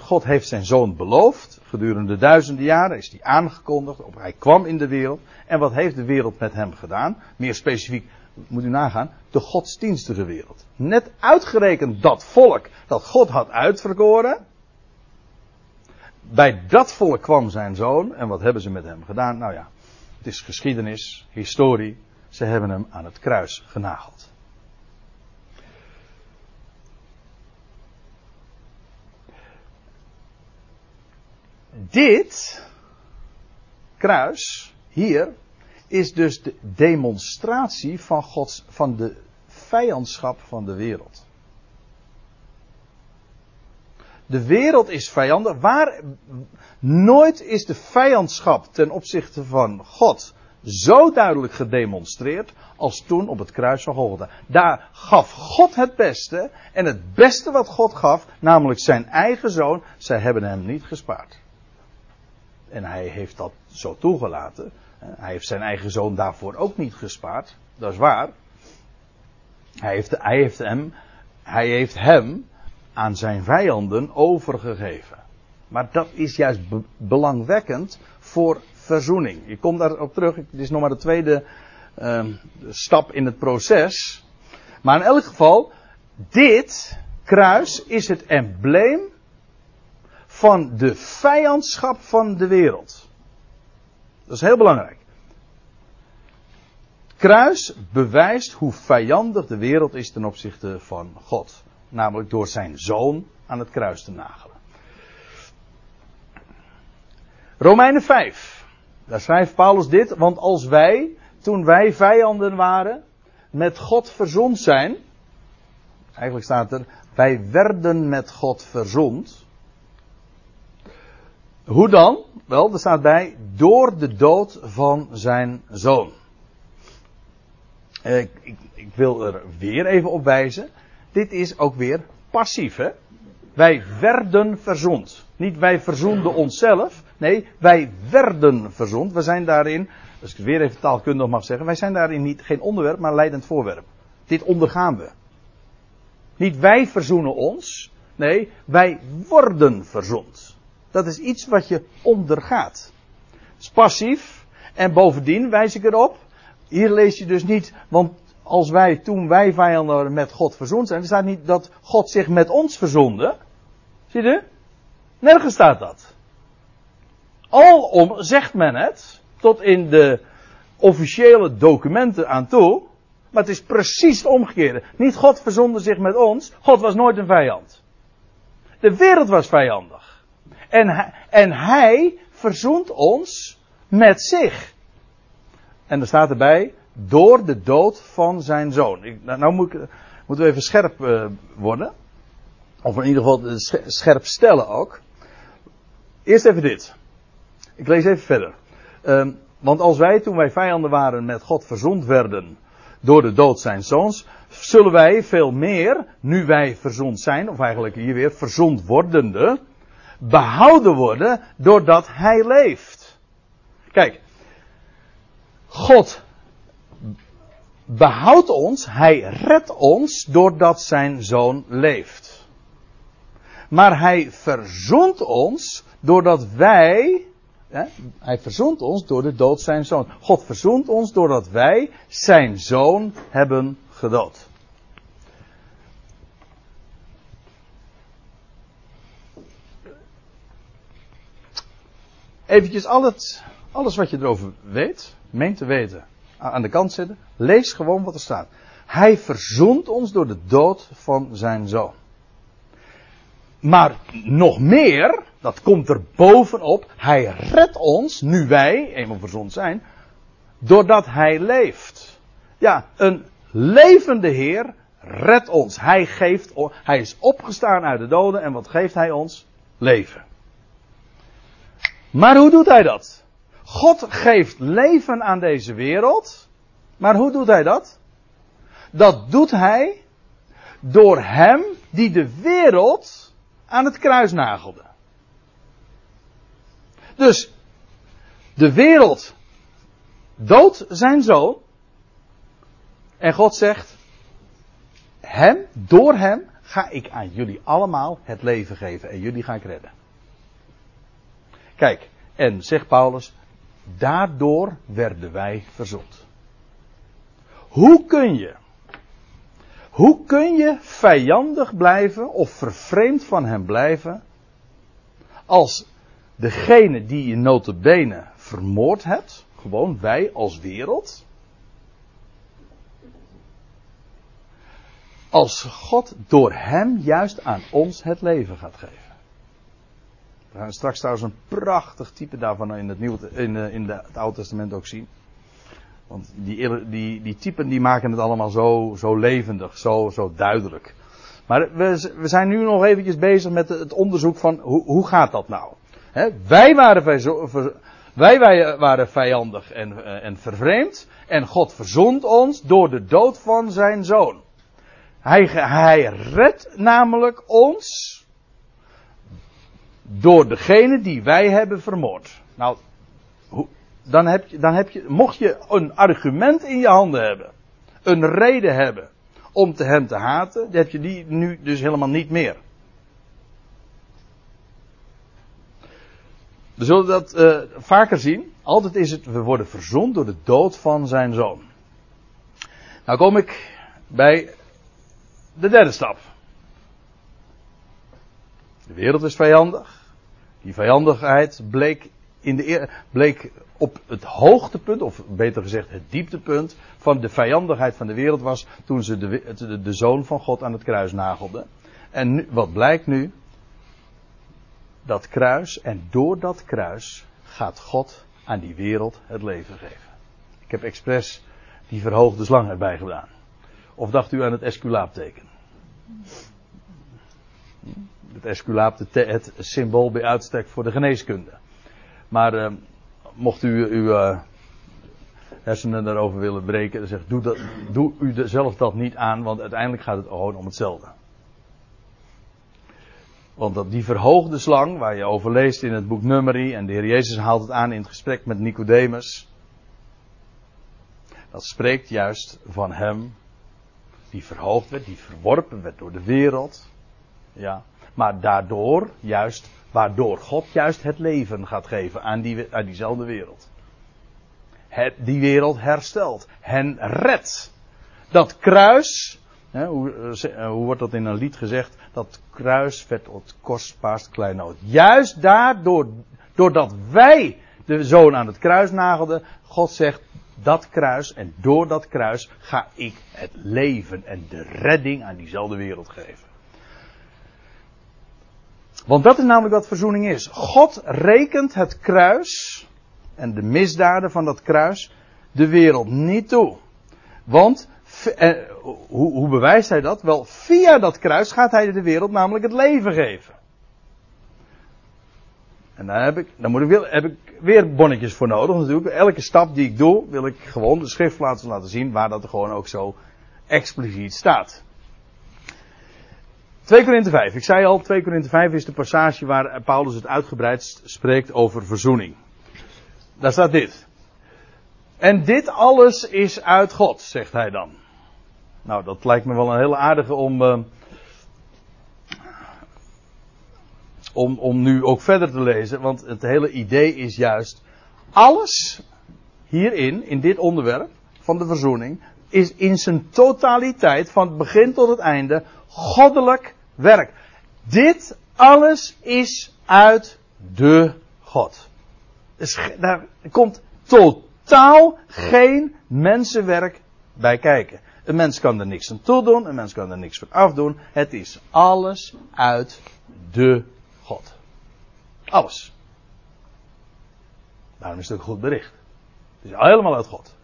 God heeft zijn zoon beloofd. Gedurende duizenden jaren is hij aangekondigd. Hij kwam in de wereld. En wat heeft de wereld met hem gedaan? Meer specifiek, moet u nagaan, de godsdienstige wereld. Net uitgerekend dat volk dat God had uitverkoren. Bij dat volk kwam zijn zoon. En wat hebben ze met hem gedaan? Nou ja, het is geschiedenis, historie. Ze hebben hem aan het kruis genageld. Dit kruis hier is dus de demonstratie van Gods van de vijandschap van de wereld. De wereld is vijandig. Waar nooit is de vijandschap ten opzichte van God zo duidelijk gedemonstreerd als toen op het kruis van Golgotha. Daar gaf God het beste en het beste wat God gaf, namelijk zijn eigen zoon, zij hebben hem niet gespaard. En hij heeft dat zo toegelaten. Hij heeft zijn eigen zoon daarvoor ook niet gespaard. Dat is waar. Hij heeft, hij heeft, hem, hij heeft hem aan zijn vijanden overgegeven. Maar dat is juist belangwekkend voor verzoening. Je komt daarop terug. Het is nog maar de tweede uh, stap in het proces. Maar in elk geval, dit kruis is het embleem van de vijandschap van de wereld. Dat is heel belangrijk. Kruis bewijst hoe vijandig de wereld is ten opzichte van God. Namelijk door zijn zoon aan het kruis te nagelen. Romeinen 5. Daar schrijft Paulus dit. Want als wij, toen wij vijanden waren, met God verzond zijn. Eigenlijk staat er, wij werden met God verzond. Hoe dan? Wel, er staat bij, door de dood van zijn zoon. Ik, ik, ik, wil er weer even op wijzen. Dit is ook weer passief, hè? Wij werden verzond. Niet wij verzoenden onszelf. Nee, wij werden verzond. We zijn daarin, als ik het weer even taalkundig mag zeggen, wij zijn daarin niet geen onderwerp, maar leidend voorwerp. Dit ondergaan we. Niet wij verzoenen ons. Nee, wij worden verzond. Dat is iets wat je ondergaat. Het is passief. En bovendien wijs ik erop. Hier lees je dus niet, want als wij toen wij vijanden met God verzoend zijn, er staat niet dat God zich met ons verzonde. Zie je? Nergens staat dat. Alom zegt men het, tot in de officiële documenten aan toe, maar het is precies het omgekeerde. Niet God verzonde zich met ons, God was nooit een vijand. De wereld was vijandig. En hij, en hij verzoent ons met zich. En er staat erbij, door de dood van zijn zoon. Ik, nou, nou moet ik, moeten we even scherp uh, worden. Of in ieder geval scherp stellen ook. Eerst even dit. Ik lees even verder. Um, want als wij, toen wij vijanden waren, met God verzond werden door de dood zijn zoons, zullen wij veel meer, nu wij verzond zijn, of eigenlijk hier weer verzond wordende, behouden worden doordat hij leeft. Kijk, God behoudt ons, hij redt ons doordat zijn zoon leeft. Maar hij verzoent ons doordat wij, hè, hij verzoent ons door de dood zijn zoon. God verzoent ons doordat wij zijn zoon hebben gedood. eventjes al het, alles wat je erover weet, meent te weten, aan de kant zetten. Lees gewoon wat er staat. Hij verzoent ons door de dood van zijn zoon. Maar nog meer, dat komt er bovenop, hij redt ons, nu wij eenmaal verzond zijn, doordat hij leeft. Ja, een levende Heer redt ons. Hij geeft, hij is opgestaan uit de doden en wat geeft hij ons? Leven. Maar hoe doet hij dat? God geeft leven aan deze wereld. Maar hoe doet hij dat? Dat doet hij door hem die de wereld aan het kruis nagelde. Dus de wereld doodt zijn zoon. En God zegt, hem, door hem ga ik aan jullie allemaal het leven geven en jullie ga ik redden. Kijk, en zegt Paulus, daardoor werden wij verzond. Hoe kun je, hoe kun je vijandig blijven of vervreemd van hem blijven als degene die je notabene vermoord hebt, gewoon wij als wereld, als God door hem juist aan ons het leven gaat geven. We gaan straks trouwens een prachtig type daarvan in het, Nieuwe, in, eh, in de, het Oude Testament ook zien. Want die, die, die typen die maken het allemaal zo, zo levendig, zo, zo duidelijk. Maar we, we zijn nu nog eventjes bezig met het onderzoek van hoe, hoe gaat dat nou? wij, waren wij, wij waren vijandig en, eh, en vervreemd. En God verzond ons door de dood van zijn zoon. Hij, hij redt namelijk ons door degene die wij hebben vermoord. Nou, dan heb je, dan heb je, mocht je een argument in je handen hebben, een reden hebben om te hem te haten, dan heb je die nu dus helemaal niet meer. We zullen dat uh, vaker zien. Altijd is het, we worden verzond door de dood van zijn zoon. Nou kom ik bij de derde stap. De wereld is vijandig. Die vijandigheid bleek, in de, bleek op het hoogtepunt, of beter gezegd het dieptepunt van de vijandigheid van de wereld was toen ze de, de, zoon van God aan het kruis nagelden. En nu, wat blijkt nu? Dat kruis, en door dat kruis gaat God aan die wereld het leven geven. Ik heb expres die verhoogde slang erbij gedaan. Of dacht u aan het esculaapteken? Het esculaap het symbool bij uitstek voor de geneeskunde. Maar uh, mocht u uw uh, hersenen daarover willen breken, dan zegt doe, dat, doe u zelf dat niet aan, want uiteindelijk gaat het gewoon om hetzelfde. Want dat die verhoogde slang, waar je over leest in het boek Numeri, en de Heer Jezus haalt het aan in het gesprek met Nicodemus, dat spreekt juist van hem die verhoogd werd, die verworpen werd door de wereld. Ja, maar daardoor juist, waardoor God juist het leven gaat geven aan, die, diezelfde wereld. Het, die wereld herstelt, hen redt. Dat kruis, hè, hoe, eh, hoe, wordt dat in een lied gezegd? Dat kruis werd het kostbaarst kleinood. Juist daardoor, doordat wij de zoon aan het kruis nagelden, God zegt, dat kruis en door dat kruis ga ik het leven en de redding aan diezelfde wereld geven. Want dat is namelijk wat verzoening is. God rekent het kruis en de misdaden van dat kruis de wereld niet toe. Want, eh, hoe, hoe bewijst hij dat? Wel, via dat kruis gaat hij de wereld namelijk het leven geven. En daar heb ik, daar moet ik weer, heb ik weer bonnetjes voor nodig natuurlijk. Elke stap die ik doe, wil ik gewoon de schriftplaatsen laten zien waar dat er gewoon ook zo expliciet staat. 2 Korinthe 5. Ik zei al, 2 Korinthe 5 is de passage waar Paulus het uitgebreid spreekt over verzoening. Daar staat dit. En dit alles is uit God, zegt hij dan. Nou, dat lijkt me wel een hele aardige om, uh, om, om nu ook verder te lezen. Want het hele idee is juist, alles hierin, in dit onderwerp van de verzoening, is in zijn totaliteit, van het begin tot het einde, goddelijk werk. Dit alles is uit de God. Dus daar komt totaal geen mensenwerk bij kijken. Een mens kan er niks aan toedoen, een mens kan er niks van afdoen. Het is alles uit de God. Alles. Daarom is het ook een goed bericht. Het is helemaal uit God.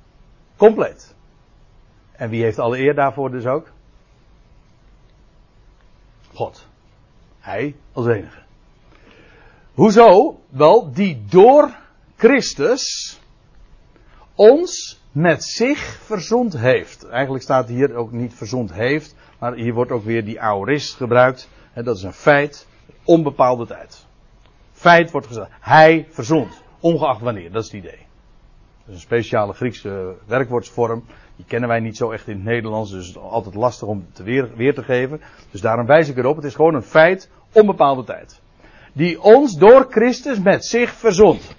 Compleet. En wie heeft alle eer daarvoor dus ook? God. Hij als enige. Hoezo? Wel, die door Christus ons met zich verzond heeft. Eigenlijk staat hier ook niet verzond heeft, maar hier wordt ook weer die aorist gebruikt. dat is een feit, onbepaalde tijd. Feit wordt gezegd, hij verzond, ongeacht wanneer, dat is het idee. Is een speciale Griekse werkwoordsvorm. Die kennen wij niet zo echt in het Nederlands, dus het is altijd lastig om het weer, weer te geven. Dus daarom wijs ik erop. Het is gewoon een feit, onbepaalde tijd. Die ons door Christus met zich verzond.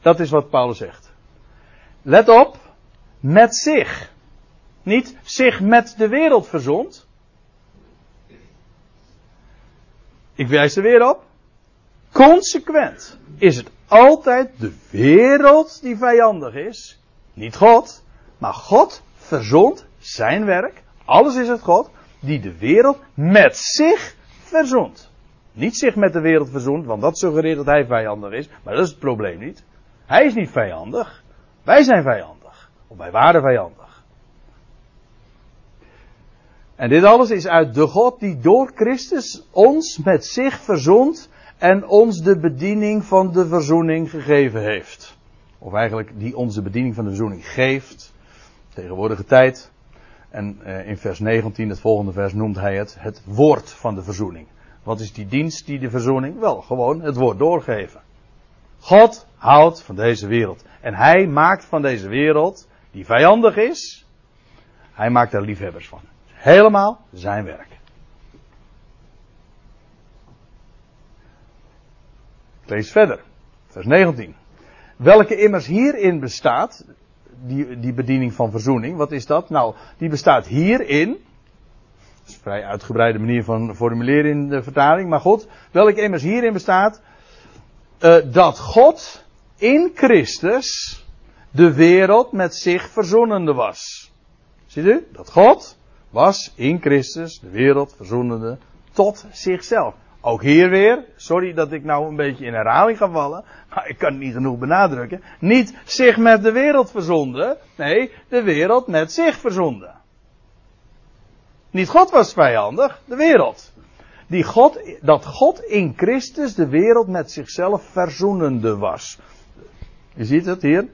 Dat is wat Paulus zegt. Let op, met zich. Niet zich met de wereld verzond. Ik wijs er weer op. Consequent is het altijd de wereld die vijandig is. Niet God, maar God verzond zijn werk. Alles is het God die de wereld met zich verzond. Niet zich met de wereld verzond, want dat suggereert dat hij vijandig is. Maar dat is het probleem niet. Hij is niet vijandig. Wij zijn vijandig. Of wij waren vijandig. En dit alles is uit de God die door Christus ons met zich verzond en ons de bediening van de verzoening gegeven heeft. Of eigenlijk die ons de bediening van de verzoening geeft. Tegenwoordige tijd. En eh, in vers 19, het volgende vers, noemt hij het het woord van de verzoening. Wat is die dienst, die de verzoening? Wel, gewoon het woord doorgeven. God houdt van deze wereld. En hij maakt van deze wereld, die vijandig is, hij maakt er liefhebbers van. Helemaal zijn werk. Lees verder. Vers 19. Welke immers hierin bestaat, die, die bediening van verzoening, wat is dat? Nou, die bestaat hierin. Dat is een vrij uitgebreide manier van formuleren in de vertaling, maar goed. Welke immers hierin bestaat, uh, dat God in Christus de wereld met zich verzonende was. Ziet u? Dat God was in Christus de wereld verzoenende tot zichzelf. Ook hier weer, sorry dat ik nou een beetje in herhaling ga vallen, maar ik kan het niet genoeg benadrukken. Niet zich met de wereld verzonden, nee, de wereld met zich verzonden. Niet God was vijandig, de wereld. Die God, dat God in Christus de wereld met zichzelf verzoenende was. Je ziet het hier.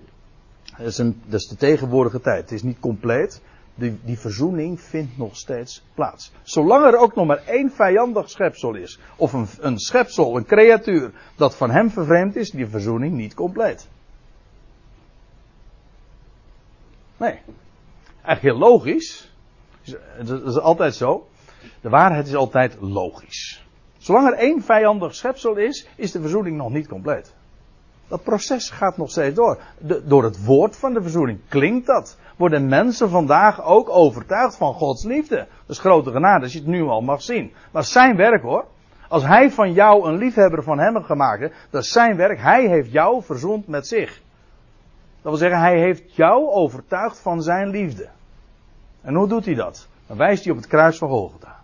Is, een, dat is de tegenwoordige tijd. Het is niet compleet die, die verzoening vindt nog steeds plaats. Zolang er ook nog maar één vijandig schepsel is, of een, een schepsel, een creatuur, dat van hem vervreemd is, die verzoening niet compleet. Nee. Eigenlijk heel logisch. Dat is altijd zo. De waarheid is altijd logisch. Zolang er één vijandig schepsel is, is de verzoening nog niet compleet. Dat proces gaat nog steeds door. De, door het woord van de verzoening klinkt dat. Worden mensen vandaag ook overtuigd van Gods liefde. Dat is grote genade als je het nu al mag zien. Maar zijn werk hoor. Als hij van jou een liefhebber van hem heeft gemaakt, dat is zijn werk. Hij heeft jou verzoend met zich. Dat wil zeggen, hij heeft jou overtuigd van zijn liefde. En hoe doet hij dat? Dan wijst hij op het kruis van Golgotha.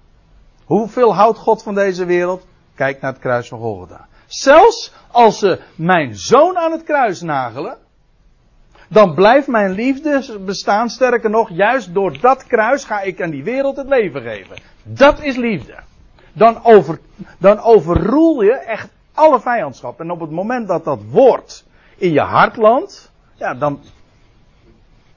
Hoeveel houdt God van deze wereld? Kijk naar het kruis van Golgotha. Zelfs als ze mijn zoon aan het kruis nagelen, dan blijft mijn liefde bestaan. Sterker nog, juist door dat kruis ga ik aan die wereld het leven geven. Dat is liefde. Dan, over, dan overroel je echt alle vijandschap. En op het moment dat dat woord in je hart landt, ja, dan,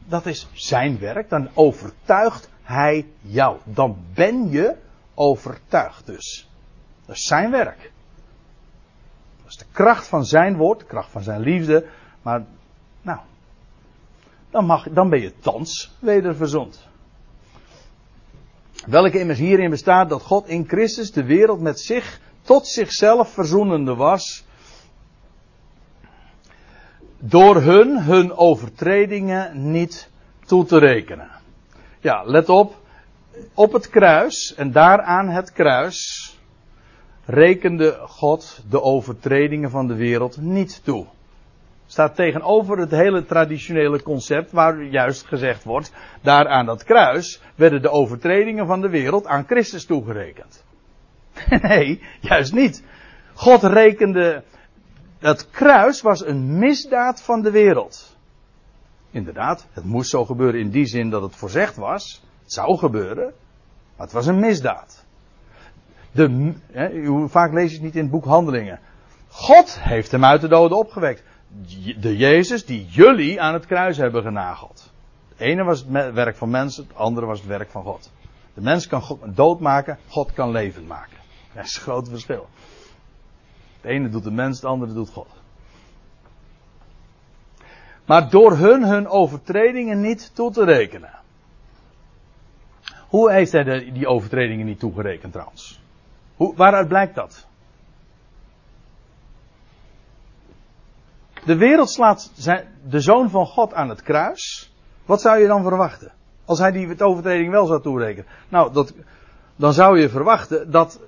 dat is zijn werk. Dan overtuigt hij jou. Dan ben je overtuigd dus. Dat is zijn werk. Dat is de kracht van zijn woord, de kracht van zijn liefde. Maar, dan, dan ben je thans weder verzond. Welke immers hierin bestaat dat God in Christus de wereld met zich tot zichzelf verzoenende was. Door hun hun overtredingen niet toe te rekenen. Ja, let op. Op het kruis en daaraan het kruis rekende God de overtredingen van de wereld niet toe. Staat tegenover het hele traditionele concept waar juist gezegd wordt, daar aan dat kruis werden de overtredingen van de wereld aan Christus toegerekend. nee, juist niet. God rekende, dat kruis was een misdaad van de wereld. Inderdaad, het moest zo gebeuren in die zin dat het voorzegd was. Het zou gebeuren, maar het was een misdaad. De, vaak lees je het niet in het boek Handelingen. God heeft hem uit de doden opgewekt. De Jezus die jullie aan het kruis hebben genageld. Het ene was het werk van mensen, het andere was het werk van God. De mens kan God dood maken, God kan leven maken. Dat is een groot verschil. Het ene doet de mens, het andere doet God. Maar door hun hun overtredingen niet toe te rekenen. Hoe heeft hij die overtredingen niet toegerekend trouwens? Hoe, waaruit blijkt dat? De wereld slaat de zoon van God aan het kruis. Wat zou je dan verwachten? Als hij die overtreding wel zou toerekenen. Nou, dat, dan zou je verwachten dat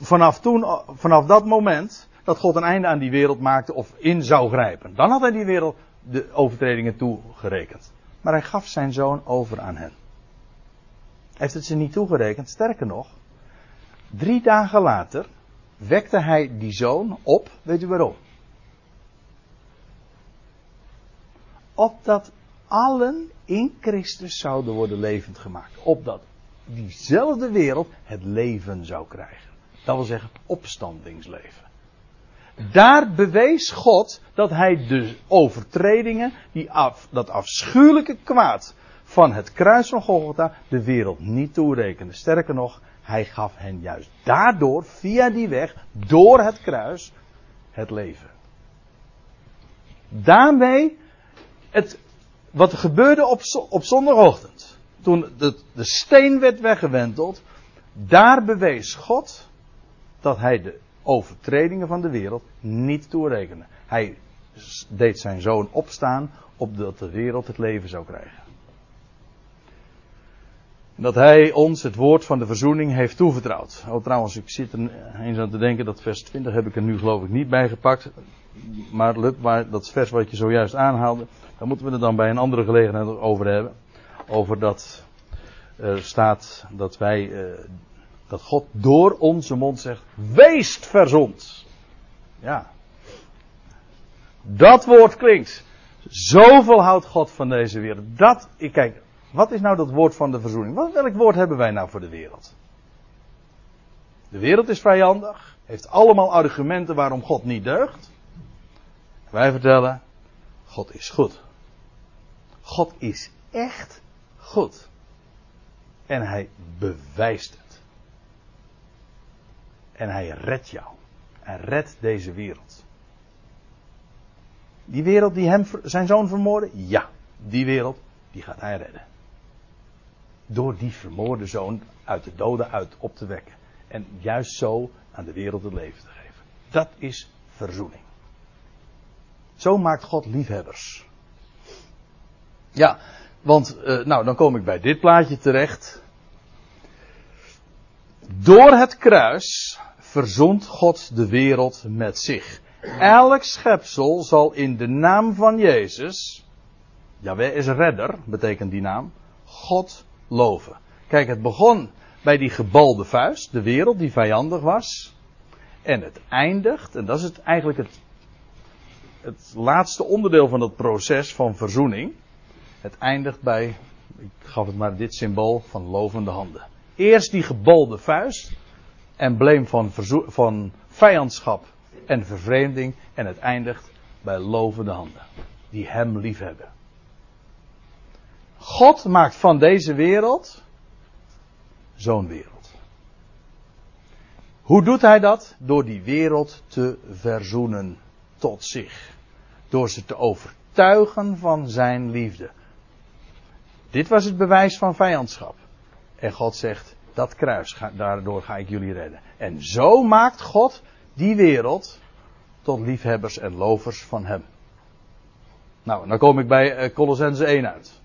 vanaf toen, vanaf dat moment, dat God een einde aan die wereld maakte of in zou grijpen. Dan had hij die wereld de overtredingen toegerekend. Maar hij gaf zijn zoon over aan hen. Hij heeft het ze niet toegerekend. Sterker nog, drie dagen later wekte hij die zoon op. Weet u waarom? Opdat allen in Christus zouden worden levend gemaakt. Opdat diezelfde wereld het leven zou krijgen. Dat wil zeggen opstandingsleven. Daar bewees God dat hij de overtredingen, die af, dat afschuwelijke kwaad van het kruis van Golgotha, de wereld niet toerekende. Sterker nog, hij gaf hen juist daardoor, via die weg, door het kruis, het leven. Daarmee, het, wat er gebeurde op, op zondagochtend, toen de, de steen werd weggewenteld, daar bewees God dat hij de overtredingen van de wereld niet toerekende. Hij deed zijn zoon opstaan opdat de wereld het leven zou krijgen. Dat hij ons het woord van de verzoening heeft toevertrouwd. Oh trouwens, ik zit er eens aan te denken dat vers 20 heb ik er nu geloof ik niet bij gepakt. Maar dat vers wat je zojuist aanhaalde, daar moeten we het dan bij een andere gelegenheid over hebben. Over dat er staat dat wij uh, dat God door onze mond zegt: Weest verzond. Ja. Dat woord klinkt. Zoveel houdt God van deze wereld. Dat, kijk, wat is nou dat woord van de verzoening? Wat, welk woord hebben wij nou voor de wereld? De wereld is vijandig. Heeft allemaal argumenten waarom God niet deugt. Wij vertellen: God is goed. God is echt goed. En hij bewijst het. En hij redt jou. Hij redt deze wereld. Die wereld die hem, zijn zoon vermoordde? Ja, die wereld, die gaat hij redden. Door die vermoorde zoon uit de doden uit op te wekken. En juist zo aan de wereld het leven te geven. Dat is verzoening. Zo maakt God liefhebbers. Ja, want, uh, nou, dan kom ik bij dit plaatje terecht. Door het kruis verzond God de wereld met zich. Elk schepsel zal in de naam van Jezus, Jaweh is redder, betekent die naam, God loven. Kijk, het begon bij die gebalde vuist, de wereld die vijandig was. En het eindigt, en dat is het, eigenlijk het, het laatste onderdeel van dat proces van verzoening. Het eindigt bij, ik gaf het maar dit symbool van lovende handen. Eerst die gebalde vuist, embleem van, van vijandschap en vervreemding. En het eindigt bij lovende handen. Die hem liefhebben. God maakt van deze wereld zo'n wereld. Hoe doet hij dat? Door die wereld te verzoenen tot zich. Door ze te overtuigen van zijn liefde. Dit was het bewijs van vijandschap. En God zegt, dat kruis, daardoor ga ik jullie redden. En zo maakt God die wereld tot liefhebbers en lovers van Hem. Nou, dan kom ik bij uh, Colossense 1 uit.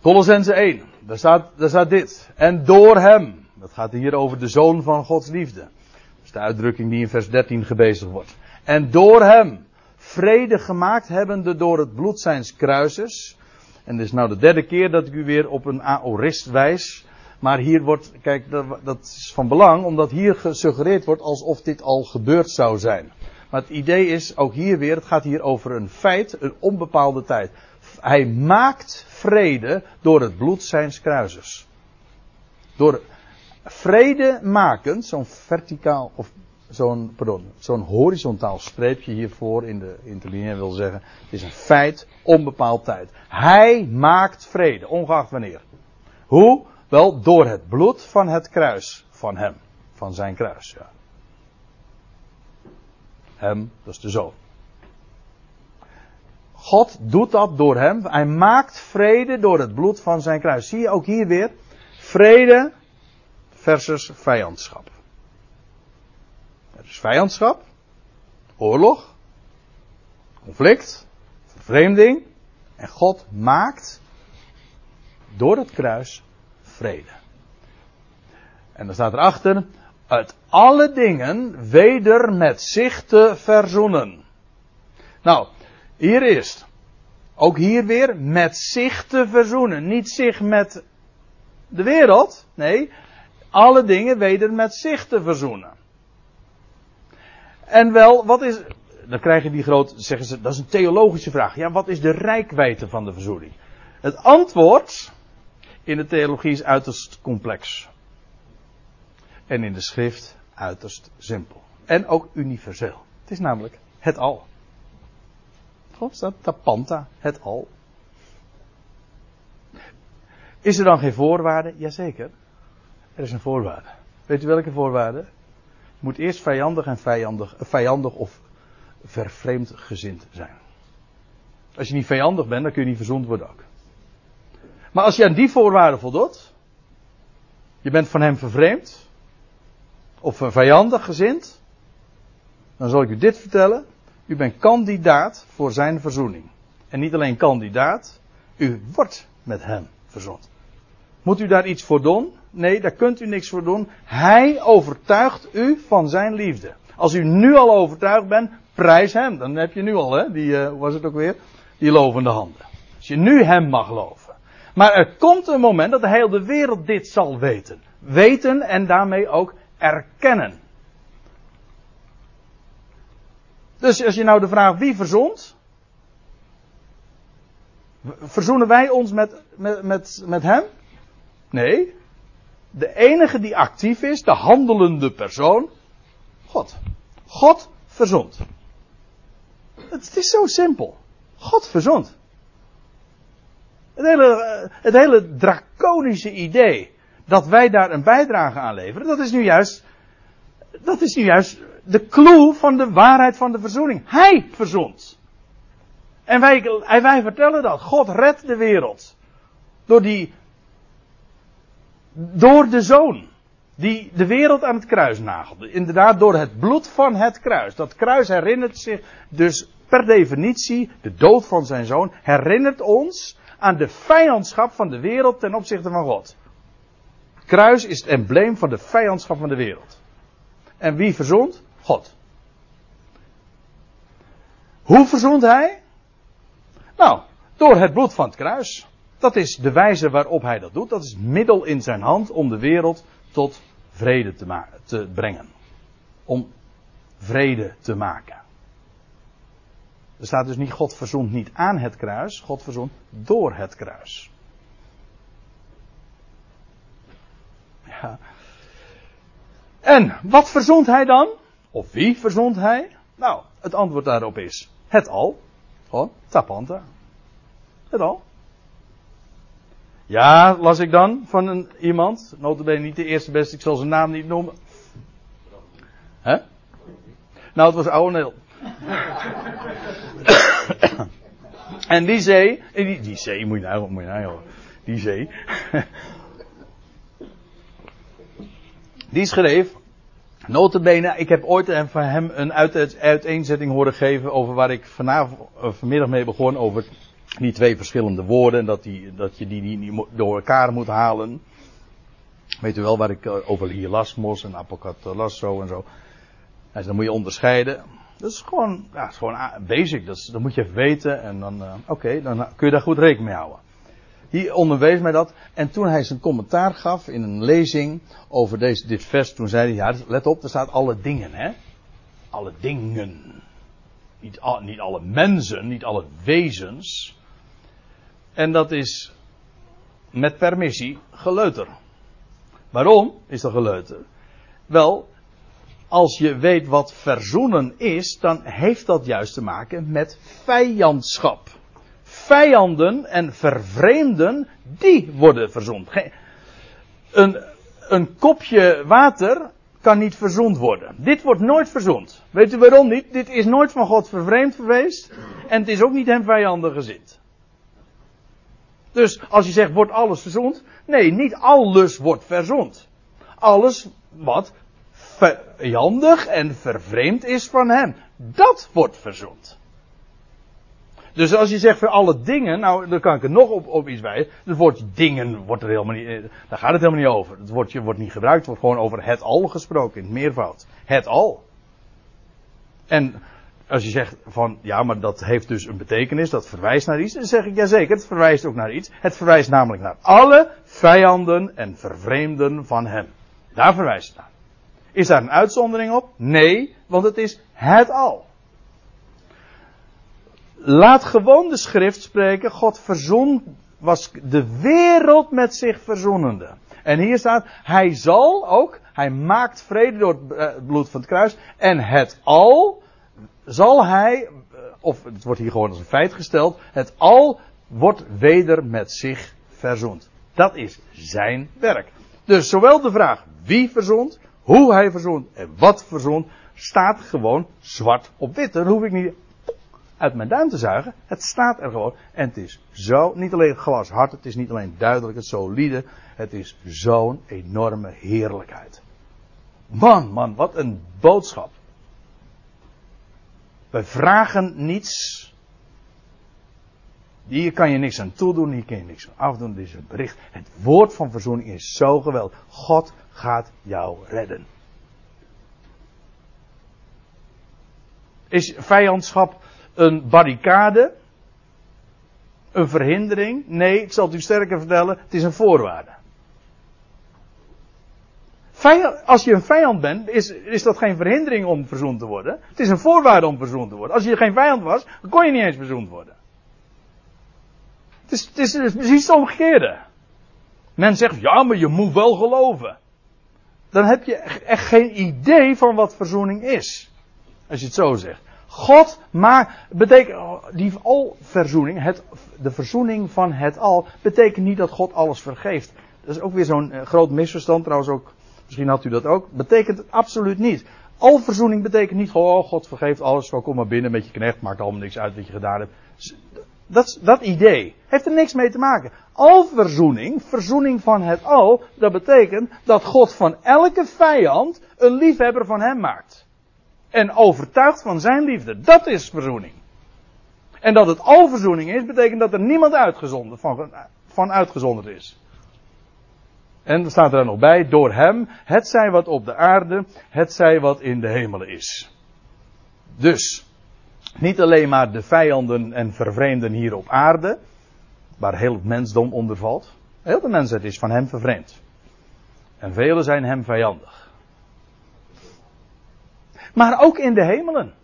Colossense 1, daar staat, daar staat dit. En door Hem, dat gaat hier over de Zoon van Gods liefde. Dat is de uitdrukking die in vers 13 gebezigd wordt. En door Hem, vrede gemaakt hebbende door het bloed zijns kruises. En dit is nou de derde keer dat ik u weer op een aorist wijs. Maar hier wordt, kijk, dat is van belang, omdat hier gesuggereerd wordt alsof dit al gebeurd zou zijn. Maar het idee is ook hier weer, het gaat hier over een feit, een onbepaalde tijd. Hij maakt vrede door het bloed zijns kruisers. Door vrede maken, zo'n verticaal, of zo'n, pardon, zo'n horizontaal streepje hiervoor in de interlineair wil zeggen, het is een feit, onbepaald tijd. Hij maakt vrede, ongeacht wanneer. Hoe? Wel, door het bloed van het kruis van hem. Van zijn kruis, ja. Hem, dat is de zoon. God doet dat door hem. Hij maakt vrede door het bloed van zijn kruis. Zie je ook hier weer? Vrede versus vijandschap. Is vijandschap, oorlog, conflict, vervreemding. En God maakt door het kruis vrede. En dan staat erachter, uit alle dingen weder met zich te verzoenen. Nou, hier eerst. Ook hier weer met zich te verzoenen. Niet zich met de wereld. Nee, alle dingen weder met zich te verzoenen. En wel, wat is. Dan krijg je die groot. Zeggen ze, dat is een theologische vraag. Ja, wat is de rijkwijde van de verzoening? Het antwoord in de theologie is uiterst complex. En in de schrift uiterst simpel. En ook universeel. Het is namelijk het al. God staat tapanta, het al. Is er dan geen voorwaarde? Jazeker. Er is een voorwaarde. Weet u welke voorwaarde? Moet eerst vijandig en vijandig, vijandig of vervreemd gezind zijn. Als je niet vijandig bent, dan kun je niet verzoend worden ook. Maar als je aan die voorwaarden voldoet, je bent van hem vervreemd, of vijandig gezind, dan zal ik u dit vertellen. U bent kandidaat voor zijn verzoening. En niet alleen kandidaat, u wordt met hem verzoend. Moet u daar iets voor doen? Nee, daar kunt u niks voor doen. Hij overtuigt u van zijn liefde. Als u nu al overtuigd bent, prijs hem. Dan heb je nu al, hè, die, uh, was het ook weer? Die lovende handen. Als je nu hem mag geloven. Maar er komt een moment dat de hele wereld dit zal weten. Weten en daarmee ook erkennen. Dus als je nou de vraag wie verzond? Verzoenen wij ons met, met, met, met hem? Nee. De enige die actief is, de handelende persoon, God. God verzond. Het is zo simpel. God verzond. Het hele, het hele draconische idee dat wij daar een bijdrage aan leveren, dat is nu juist, dat is nu juist de clue van de waarheid van de verzoening. Hij verzond. En wij, wij vertellen dat. God redt de wereld. Door die, door de zoon. Die de wereld aan het kruis nagelde. Inderdaad, door het bloed van het kruis. Dat kruis herinnert zich dus per definitie, de dood van zijn zoon, herinnert ons aan de vijandschap van de wereld ten opzichte van God. Kruis is het embleem van de vijandschap van de wereld. En wie verzond? God. Hoe verzond hij? Nou, door het bloed van het kruis. Dat is de wijze waarop hij dat doet. Dat is middel in zijn hand om de wereld tot vrede te, te brengen. Om vrede te maken. Er staat dus niet God verzond niet aan het kruis, God verzond door het kruis. Ja. En wat verzond hij dan? Of wie verzond hij? Nou, het antwoord daarop is het al. Gewoon, tapanta. Het al. Ja, las ik dan van een, iemand, notabene niet de eerste beste, ik zal zijn naam niet noemen. Nou, het was Ouweneel. en die zee, die, die zee, moet je nou, moet je nou die zee. die schreef, notabene, ik heb ooit van hem een uiteenzetting horen geven over waar ik vanavond, eh, vanmiddag mee begon, over die twee verschillende woorden, dat, die, dat je die niet door elkaar moet halen. Weet u wel waar ik eh, over hielasmos en apokatalasso en zo. Dus dan moet je onderscheiden. Dat is gewoon, ja, is gewoon basic. Dat, dat moet je even weten. En dan, uh, oké, dan kun je daar goed rekening mee houden. Die onderwees mij dat. En toen hij zijn commentaar gaf in een lezing over deze, dit vers, toen zei hij, ja, let op, er staat alle dingen, hè. Alle dingen. Niet, al, niet alle mensen, niet alle wezens. En dat is met permissie geleuter. Waarom is dat geleuter? Wel, als je weet wat verzoenen is, dan heeft dat juist te maken met vijandschap. Vijanden en vervreemden, die worden verzoend. Een, een kopje water kan niet verzond worden. Dit wordt nooit verzond. Weet u waarom niet? Dit is nooit van God vervreemd geweest. En het is ook niet hem vijandig gezind. Dus als je zegt, wordt alles verzond? Nee, niet alles wordt verzond. Alles wat vijandig en vervreemd is van hem. Dat wordt verzond. Dus als je zegt voor alle dingen, nou dan kan ik er nog op, op iets wijzen. Het woordje dingen wordt er helemaal niet, eh, daar gaat het helemaal niet over. Het woordje wordt niet gebruikt, wordt gewoon over het al gesproken in het meervoud. Het al. En als je zegt van, ja maar dat heeft dus een betekenis, dat verwijst naar iets, dan zeg ik ja zeker, het verwijst ook naar iets. Het verwijst namelijk naar alle vijanden en vervreemden van hem. Daar verwijst het naar. Is daar een uitzondering op? Nee, want het is het al. Laat gewoon de schrift spreken. God verzon, was de wereld met zich verzonende. En hier staat, hij zal ook, hij maakt vrede door het bloed van het kruis. En het al zal hij, eh, of het wordt hier gewoon als een feit gesteld, het al wordt weder met zich verzond. Dat is zijn werk. Dus zowel de vraag wie verzond, hoe hij verzond en wat verzond, staat gewoon zwart op wit. Dan hoef ik niet uit mijn duim te zuigen. Het staat er gewoon. En het is zo, niet alleen glashard, het is niet alleen duidelijk, het solide. Het is zo'n enorme heerlijkheid. Man, man, wat een boodschap. Wij vragen niets. Hier kan je niks aan toedoen, hier kan je niks aan afdoen. Dit is een bericht. Het woord van verzoening is zo geweldig. God gaat jou redden. Is vijandschap een barricade? Een verhindering? Nee, ik zal het u sterker vertellen, het is een voorwaarde. Als je een vijand bent, is, is dat geen verhindering om verzoend te worden. Het is een voorwaarde om verzoend te worden. Als je geen vijand was, kon je niet eens verzoend worden. Het is, is precies het omgekeerde. Men zegt, ja, maar je moet wel geloven. Dan heb je echt geen idee van wat verzoening is. Als je het zo zegt. God maakt, betekent, die alverzoening, het, de verzoening van het al, betekent niet dat God alles vergeeft. Dat is ook weer zo'n eh, groot misverstand, trouwens ook, misschien had u dat ook. Betekent het absoluut niet. Alverzoening betekent niet oh, God vergeeft alles, kom maar binnen met je knecht, maakt allemaal niks uit wat je gedaan hebt. Dat, dat idee heeft er niks mee te maken. Alverzoening, verzoening van het al, dat betekent dat God van elke vijand een liefhebber van hem maakt en overtuigd van zijn liefde. Dat is verzoening. En dat het al verzoening is, betekent dat er niemand uitgezonderd van, van uitgezonderd is. En er staat er nog bij, door hem, het zij wat op de aarde, het zij wat in de hemelen is. Dus, niet alleen maar de vijanden en vervreemden hier op aarde, waar heel het mensdom onder valt. Heel de mensheid is van hem vervreemd. En velen zijn hem vijandig. Maar ook in de hemelen.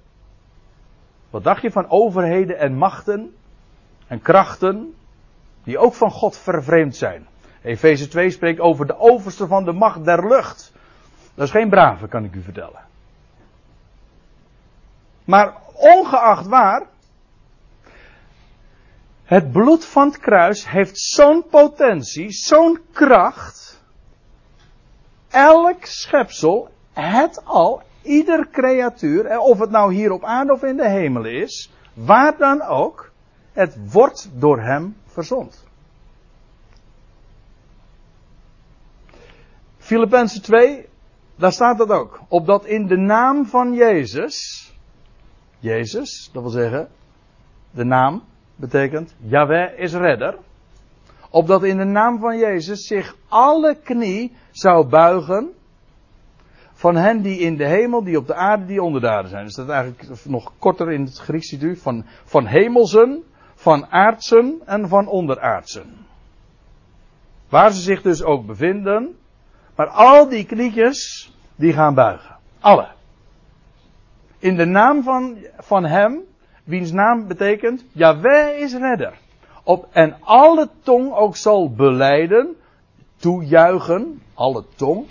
Wat dacht je van overheden en machten en krachten die ook van God vervreemd zijn? Efeze 2 spreekt over de overste van de macht der lucht. Dat is geen brave, kan ik u vertellen. Maar ongeacht waar, het bloed van het kruis heeft zo'n potentie, zo'n kracht. Elk schepsel, het al, ieder creatuur, of het nou hier op aarde of in de hemel is, waar dan ook, het wordt door hem verzond. Filippenzen 2, daar staat dat ook. Opdat in de naam van Jezus, Jezus, dat wil zeggen, de naam betekent Yahweh is redder. Opdat in de naam van Jezus zich alle knie zou buigen van hen die in de hemel, die op de aarde, die onder de aarde zijn. Dus dat is eigenlijk nog korter in het Grieks. Van, van hemelsen, van aardsen en van onderaardsen. Waar ze zich dus ook bevinden. Maar al die knietjes, die gaan buigen. Alle. In de naam van, van hem, wiens naam betekent, Jaweh is redder. Op, en alle tong ook zal beleiden, toejuichen, alle tong,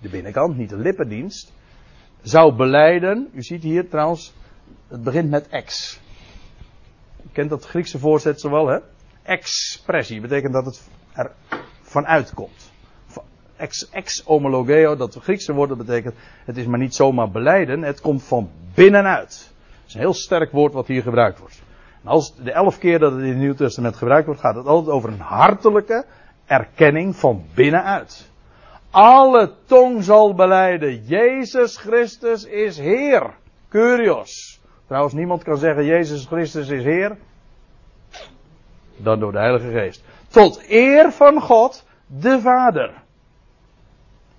de binnenkant, niet de lippendienst, zou beleiden. U ziet hier trouwens, het begint met ex. U kent dat Griekse voorzetsel wel, hè? Expressie betekent dat het er vanuit komt. Ex, ex homologeo, dat Griekse woord dat betekent, het is maar niet zomaar beleiden, het komt van binnenuit. Het is een heel sterk woord wat hier gebruikt wordt. En als de elf keer dat het in het Nieuw Testament gebruikt wordt, gaat het altijd over een hartelijke erkenning van binnenuit. Alle tong zal beleiden, Jezus Christus is Heer. Curios. Trouwens, niemand kan zeggen, Jezus Christus is Heer. Dan door de Heilige Geest. Tot eer van God, de Vader.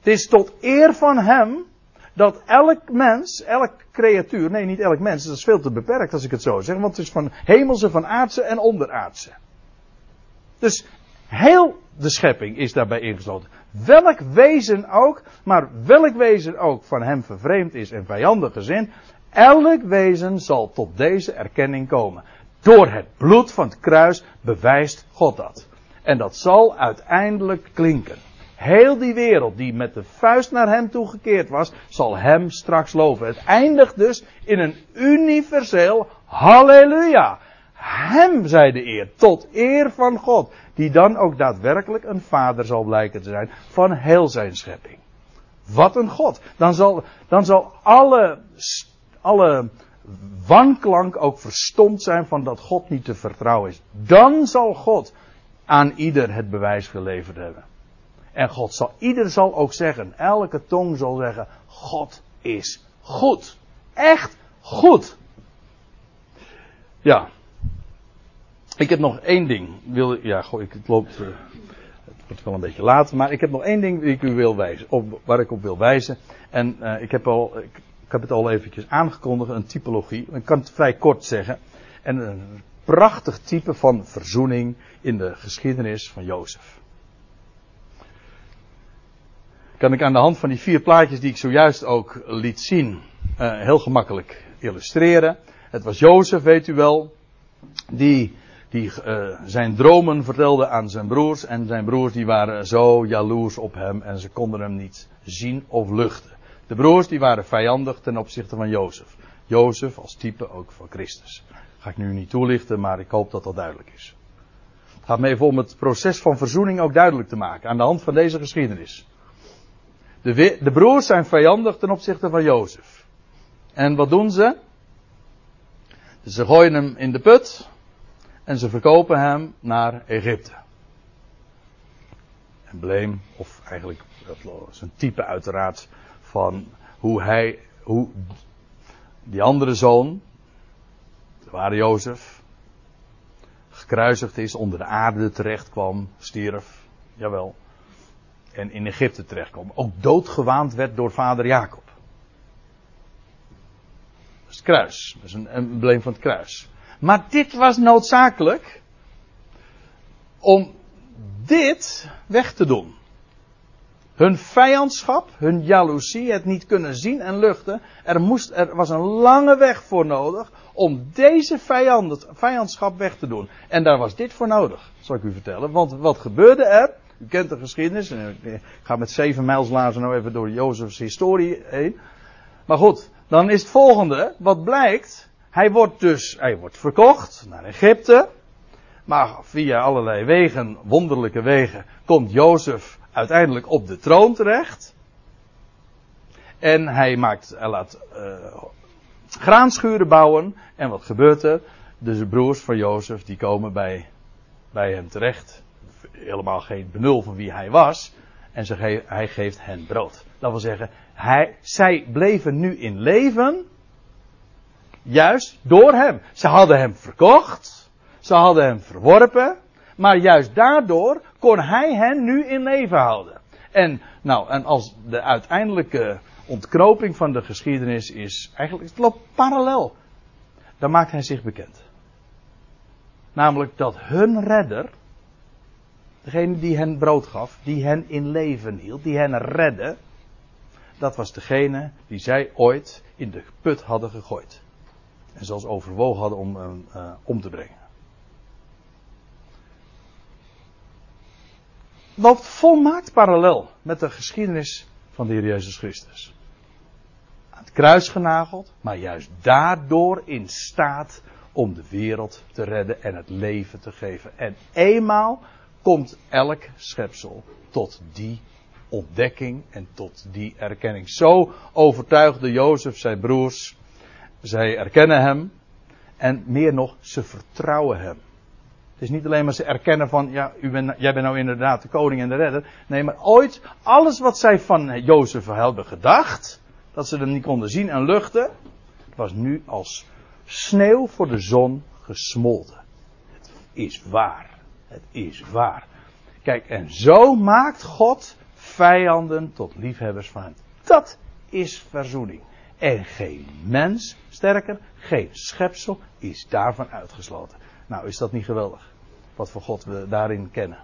Het is tot eer van Hem dat elk mens, elk creatuur, nee niet elk mens, dat is veel te beperkt als ik het zo zeg, want het is van hemelse, van aardse en onderaardse. Dus heel de schepping is daarbij ingesloten. Welk wezen ook, maar welk wezen ook van hem vervreemd is en vijandig gezind, elk wezen zal tot deze erkenning komen. Door het bloed van het kruis bewijst God dat. En dat zal uiteindelijk klinken. Heel die wereld die met de vuist naar hem toegekeerd was, zal hem straks loven. Het eindigt dus in een universeel halleluja. Hem zij de eer, tot eer van God, die dan ook daadwerkelijk een vader zal blijken te zijn van heel zijn schepping. Wat een God. Dan zal, dan zal alle, alle wanklank ook verstomd zijn van dat God niet te vertrouwen is. Dan zal God aan ieder het bewijs geleverd hebben. En God zal, ieder zal ook zeggen, elke tong zal zeggen, God is goed. Echt goed. Ja. Ik heb nog één ding. Wil, ja, goh, ik, het loopt, uh, het wordt wel een beetje laat, maar ik heb nog één ding die ik u wil wijzen, op, waar ik op wil wijzen. En uh, ik, heb al, ik, ik, heb het al eventjes aangekondigd, een typologie. Ik kan het vrij kort zeggen. En een prachtig type van verzoening in de geschiedenis van Jozef. Kan ik aan de hand van die vier plaatjes die ik zojuist ook liet zien, uh, heel gemakkelijk illustreren. Het was Jozef, weet u wel, die, die uh, zijn dromen vertelde aan zijn broers. En zijn broers die waren zo jaloers op hem en ze konden hem niet zien of luchten. De broers die waren vijandig ten opzichte van Jozef. Jozef als type ook van Christus. Ga ik nu niet toelichten, maar ik hoop dat dat duidelijk is. Het gaat me even om het proces van verzoening ook duidelijk te maken aan de hand van deze geschiedenis. De, de broers zijn vijandig ten opzichte van Jozef. En wat doen ze? Ze gooien hem in de put en ze verkopen hem naar Egypte. Embleem, of eigenlijk een type uiteraard van hoe hij, hoe die andere zoon, de ware Jozef, gekruisigd is, onder de aarde terecht kwam, stierf, jawel, en in Egypte terecht kwam. Ook doodgewaand werd door vader Jacob. Dat is het kruis, dat is een embleem van het kruis. Maar dit was noodzakelijk om dit weg te doen. Hun vijandschap, hun jaloezie, het niet kunnen zien en luchten. Er, moest, er was een lange weg voor nodig om deze vijand, vijandschap weg te doen. En daar was dit voor nodig, zal ik u vertellen. Want wat gebeurde er? U kent de geschiedenis. Ik ga met zeven mijlslazen nou even door Jozefs historie heen. Maar goed, dan is het volgende. Wat blijkt? Hij wordt dus, hij wordt verkocht naar Egypte. Maar via allerlei wegen, wonderlijke wegen, komt Jozef uiteindelijk op de troon terecht. En hij maakt, hij laat uh, graanschuren bouwen. En wat gebeurt er? De broers van Jozef die komen bij, bij hem terecht. Helemaal geen benul van wie hij was. En ze hij geeft hen brood. Dat wil zeggen, hij, zij bleven nu in leven. Juist door hem. Ze hadden hem verkocht. Ze hadden hem verworpen. Maar juist daardoor kon hij hen nu in leven houden. En, nou, en als de uiteindelijke ontknoping van de geschiedenis is, eigenlijk, het loopt parallel. Dan maakt hij zich bekend. Namelijk dat hun redder, degene die hen brood gaf, die hen in leven hield, die hen redde, dat was degene die zij ooit in de put hadden gegooid. En zelfs overwogen hadden om uh, om te brengen. loopt volmaakt parallel met de geschiedenis van de Heer Jezus Christus. Aan het kruis genageld, maar juist daardoor in staat om de wereld te redden en het leven te geven. En eenmaal komt elk schepsel tot die ontdekking en tot die erkenning. Zo overtuigde Jozef zijn broers. Zij erkennen hem. En meer nog, ze vertrouwen hem. Het is niet alleen maar ze erkennen van, ja, u bent, jij bent nou inderdaad de koning en de redder. Nee, maar ooit, alles wat zij van Jozef hadden gedacht, dat ze hem niet konden zien en luchten, was nu als sneeuw voor de zon gesmolten. Het is waar. Het is waar. Kijk, en zo maakt God vijanden tot liefhebbers van hem. Dat is verzoening. En geen mens, sterker, geen schepsel is daarvan uitgesloten. Nou, is dat niet geweldig? Wat voor God we daarin kennen.